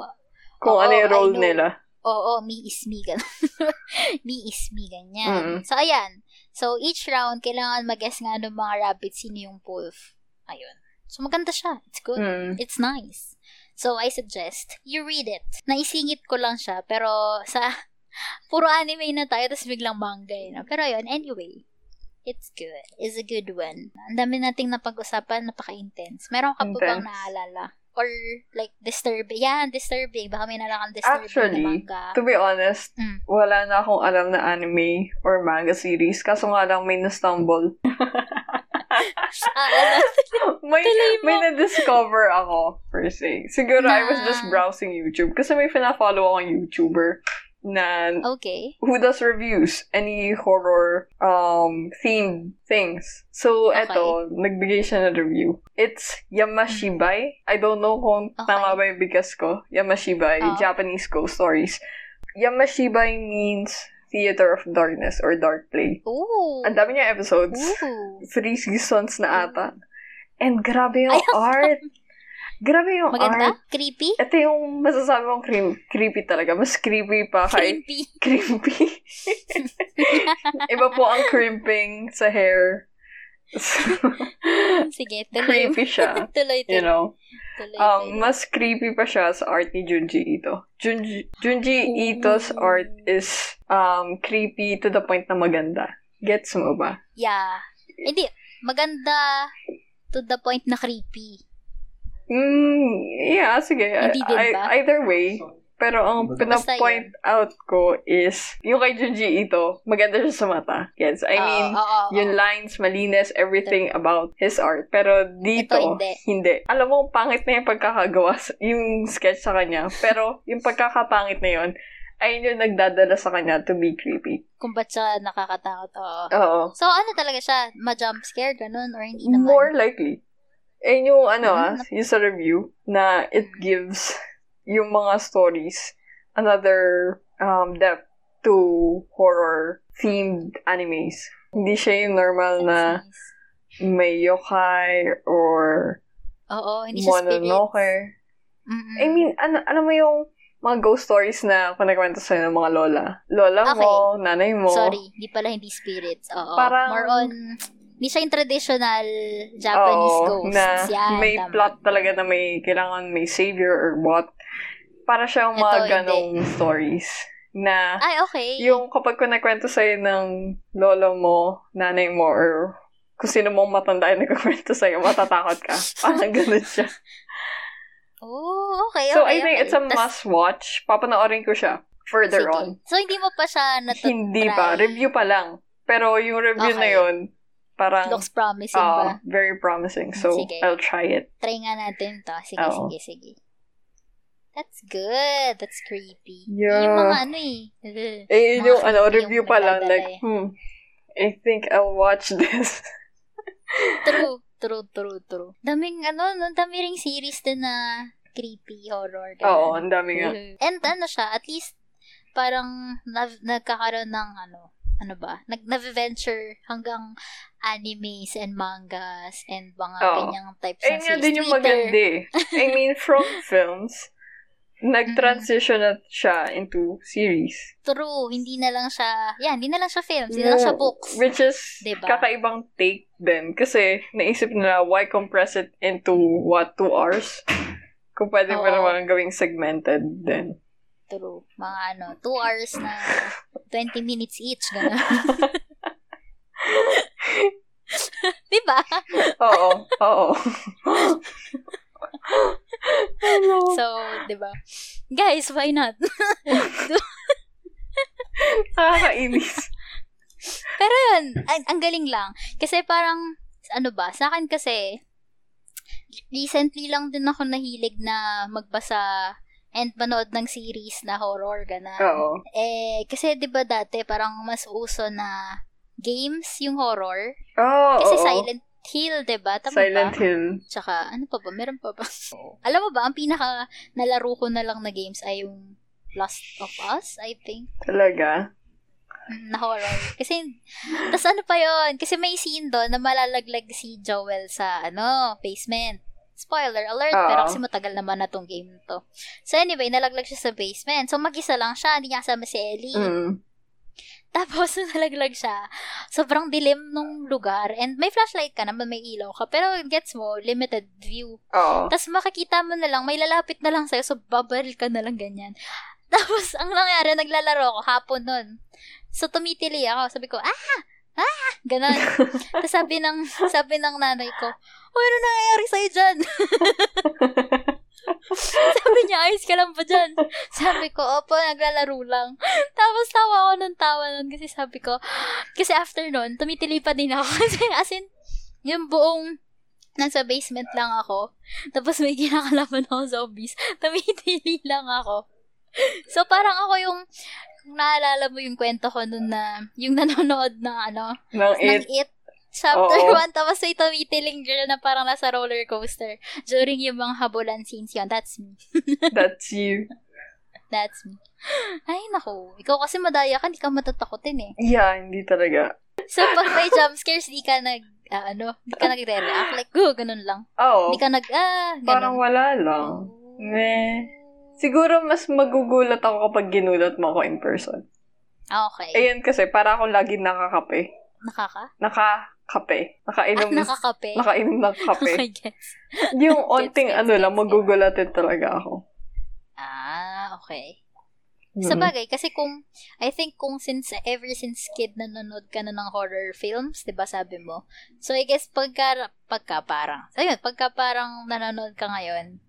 Kung Oo, ano yung role nila. Oo, me is me. Ganun. <laughs> me is me, ganyan. Mm. So, ayan. So, each round, kailangan mag-guess nga ng mga rabbit sino yung wolf. Ayun. So, maganda siya. It's good. Mm. It's nice. So, I suggest you read it. Naisingit ko lang siya, pero sa <laughs> puro anime na tayo, tapos biglang manga eh. No? Pero ayun, anyway. It's good. It's a good one. Ang dami nating napag-usapan, napaka-intense. Meron ka po bang Intense. naalala? Or like disturbing? Yan, disturbing. Baka may nalakang disturbing Actually, na manga. To be honest, Mm. wala na akong alam na anime or manga series. Kaso nga lang may na-stumble. <laughs> ah, <laughs> may, may na-discover ako, per se. Siguro I was Na- just browsing YouTube. Kasi may fina-follow akong YouTuber na Okay. who does reviews, any horror um themed things. So, Okay. eto, nagbigay siya ng review. It's Yamashibai. I don't know kung Okay. tama ba yung bigas ko. Yamashibai, Oo. Japanese ghost stories. Yamashibai means Theater of Darkness or Dark Play. Ooh. Ang dami niya episodes. Ooh. Three seasons na ata. And grabe yung <laughs> art. Grabe yung Maganda? art. Creepy? Ito yung masasabi kong cream, creepy talaga. Mas creepy pa kay Creepy. crimpy. <laughs> <laughs> Iba po ang crimping sa hair. Sige, <laughs> tuloy. creepy siya. tuloy, tuloy. You know? tuloy, Um, tuloy. mas creepy pa siya sa art ni Junji Ito. Junji, Junji Ooh. Ito's art is um creepy to the point na maganda. Gets mo ba? Yeah. Hindi, maganda to the point na creepy. Mm, yeah, sige. Hindi din I- ba? either way. Pero ang pina-point out ko is, yung kay Junji Ito, maganda siya sa mata. Gets? I Oo, mean, oo, oo. yung lines, malinis, everything about his art. Pero dito, Ito, hindi. Alam mo, pangit na yung pagkakagawa, yung sketch sa kanya. Pero yung <laughs> pagkakapangit na yun, ayun yung nagdadala sa kanya to be creepy. Kung ba't siya nakakatakot. Oo. Oo. So, ano talaga siya? Ma-jump scare, ganun? Or hindi naman? More likely. Ayun yung ano ah, Mm. yung sa review, na it gives yung mga stories another um, depth to horror-themed animes. Hindi siya yung normal na may yokai or Oo, hindi siya mononoke. Mm-mm. I mean, ano, alam mo yung mga ghost stories na kunikwento sa'yo ng mga lola. Lola mo, nanay mo. Sorry, hindi pala hindi spirits. Oo. Parang- More on, hindi siya yung traditional Japanese Oo, ghosts. na Yan, may tama. plot talaga na may kailangan may savior or what. Para siyang Ito, mga hindi. ganong stories. Na Ay, okay. yung kapag kunikwento sa'yo ng lolo mo, nanay mo, or kung sino mong matanda yung nagkukwento sa'yo, matatakot ka. <laughs> Parang ganun siya. Oh, okay, okay. so, I think okay. it's a Tas- must-watch. Papanoorin ko siya further sige. on. So, hindi mo pa siya natatry. Hindi pa. Review pa lang. Pero yung review na Okay. yun, parang, Looks promising uh, ba? very promising. So, Sige. I'll try it. Try nga natin to. Sige, Oo. sige, sige. That's good. That's creepy. Yeah. Yung mga ano eh. Eh, yun yung, ano, review yung pa lang, like, eh. hmm, I think I'll watch <laughs> this. True. True, true, true. Daming, ano, no, dami ring series din na creepy horror. ganun. Oo, ang dami nga. <laughs> And ano siya, at least, parang nagkakaroon ng ano, ano ba, nag venture hanggang animes and mangas and mga Oo. ganyang types Ayun ng series. din yung maganda eh. I mean, from <laughs> films, nag-transition na siya into series. True, hindi na lang siya, yeah, hindi na lang siya films, hindi na lang siya No, books. Which is Diba? kakaibang take din. Kasi naisip nila, why compress it into, what, two hours? Kung pwede mo Oo. naman gawing segmented din. True. Mga ano, 2 hours na 20 minutes each, gano'n. <laughs> diba? Oo, oo. Hello. So, diba? Guys, why not? <laughs> Nakakainis. Pero yun, ang, ang galing lang. Kasi parang, ano ba, sa akin kasi, recently lang din ako nahilig na magbasa and manood ng series na horror, gana. Oo. Eh, kasi 'di ba dati parang mas uso na games yung horror. Oo, Kasi oo. Silent Hill, 'di ba? Tama Silent ba? Hill. Tsaka ano pa ba? Meron pa ba? <laughs> Alam mo ba, ang pinaka nalaro ko na lang na games ay yung Last of Us, I think. Talaga? Mm, Na horror. Kasi, tas ano pa yon Kasi may scene doon na malalaglag si Joel sa, ano, basement. Spoiler alert, Oo. pero kasi matagal naman na tong game to. So anyway, nalaglag siya sa basement. So mag-isa lang siya, hindi niya kasama si Ellie. Mm. Tapos, <laughs> nalaglag siya, sobrang dilim nung lugar. And may flashlight ka naman, may ilaw ka. Pero, gets mo, limited view. Oo. Tapos, makikita mo na lang, may lalapit na lang sa'yo, so babaril ka na lang ganyan. <laughs> Tapos, ang nangyari, naglalaro ako hapon nun. So, tumitili ako. Sabi ko, ah, ah, ganon. <laughs> Tapos sabi ng, sabi ng nanay ko, oh, ano nangyayari sa'yo dyan? <laughs> sabi niya, ayos ka lang ba dyan? Sabi ko, opo, naglalaro lang. Tapos tawa ako ng tawa nun kasi sabi ko, kasi after nun, tumitilipa din ako. <laughs> Kasi as in, yung buong nasa basement lang ako. Tapos may kinakalaban ako zombies. Tumitili lang ako. So, parang ako yung, kung naalala mo yung kwento ko nun na, yung nanonood ng ano, ng it. It Chapter Oo. 1, tapos may tumitiling girl na parang nasa roller coaster during yung mga habulan scenes yun. That's me. <laughs> That's you. That's me. Ay, naku. Ikaw kasi madaya ka, hindi ka matatakotin eh. Yeah, hindi talaga. So, pag may jump scares, di ka nag, ah, ano, di ka nagre-react. Like, go, ganun lang. Oo. Di ka nag, ah, ganun. Parang wala lang. Meh. Siguro mas magugulat ako kapag ginulat mo ako in person. Ah, Okay. Ayan kasi, para akong lagi nakakape. Nakaka? Nakakape. Ah, Nakainom, nakakape? nakainom ng kape. <laughs> I guess. Yung onting Gets, gets, ano lang, gets, magugulatin talaga ako. Ah, okay. Mm. Sa bagay, kasi kung, I think kung since, ever since kid nanonood ka na ng horror films, di ba sabi mo? So, I guess pagka, pagka parang, ayun, pagka parang nanonood ka ngayon,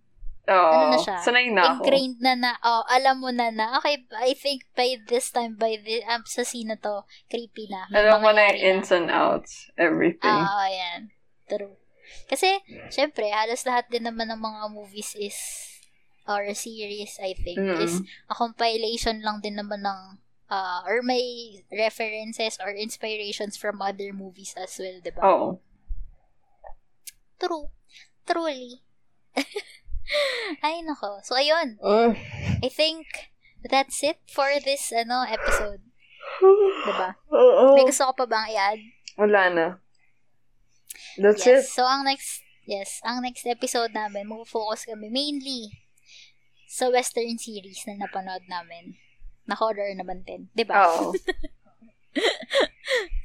Oo. ano na siya? Sanay na ako. ingrained na na, oh, alam mo na na, okay, I think by this time, by the, um, sa scene na to, creepy na. May Alam mo na yung ins and outs. Everything. Ah, ayan. True. Kasi, syempre, halos lahat din naman ng mga movies is, or series, I think, Mm. is a compilation lang din naman ng, uh, or may references or inspirations from other movies as well, di ba? Oo. True. Truly. <laughs> <laughs> Ay, nako. So, ayun. Mm. I think that's it for this, ano, episode. Diba? Oo. May gusto ko pa bang i-add? Wala na. That's yes. it. So, ang next, yes, ang next episode namin, mag-focus kami mainly sa western series na napanood namin. Na horror naman din. Di ba? Oo. <laughs>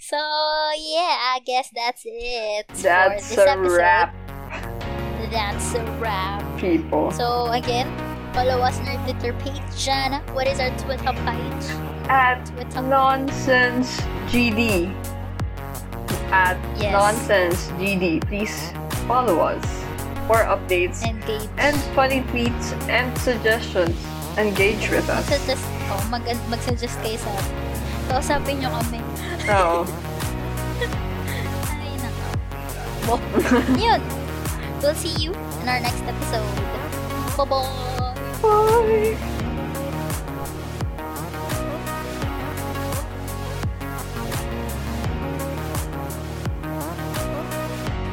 So, yeah, I guess that's it That's for this a episode. wrap, That's a wrap. people. So, again, follow us on our Twitter page, Jana. What is our Twitter page? At Twitter. Nonsense GD. At Yes. Nonsense GD. Please follow us for updates Engage. and funny tweets and suggestions. Engage with us. Suggest, oh, mag, mag-suggest kayo sa kausapin nyo kami. Oo. <laughs> Ay, nako. <laughs> Yun. We'll see you in our next episode. Bye-bye. Bye.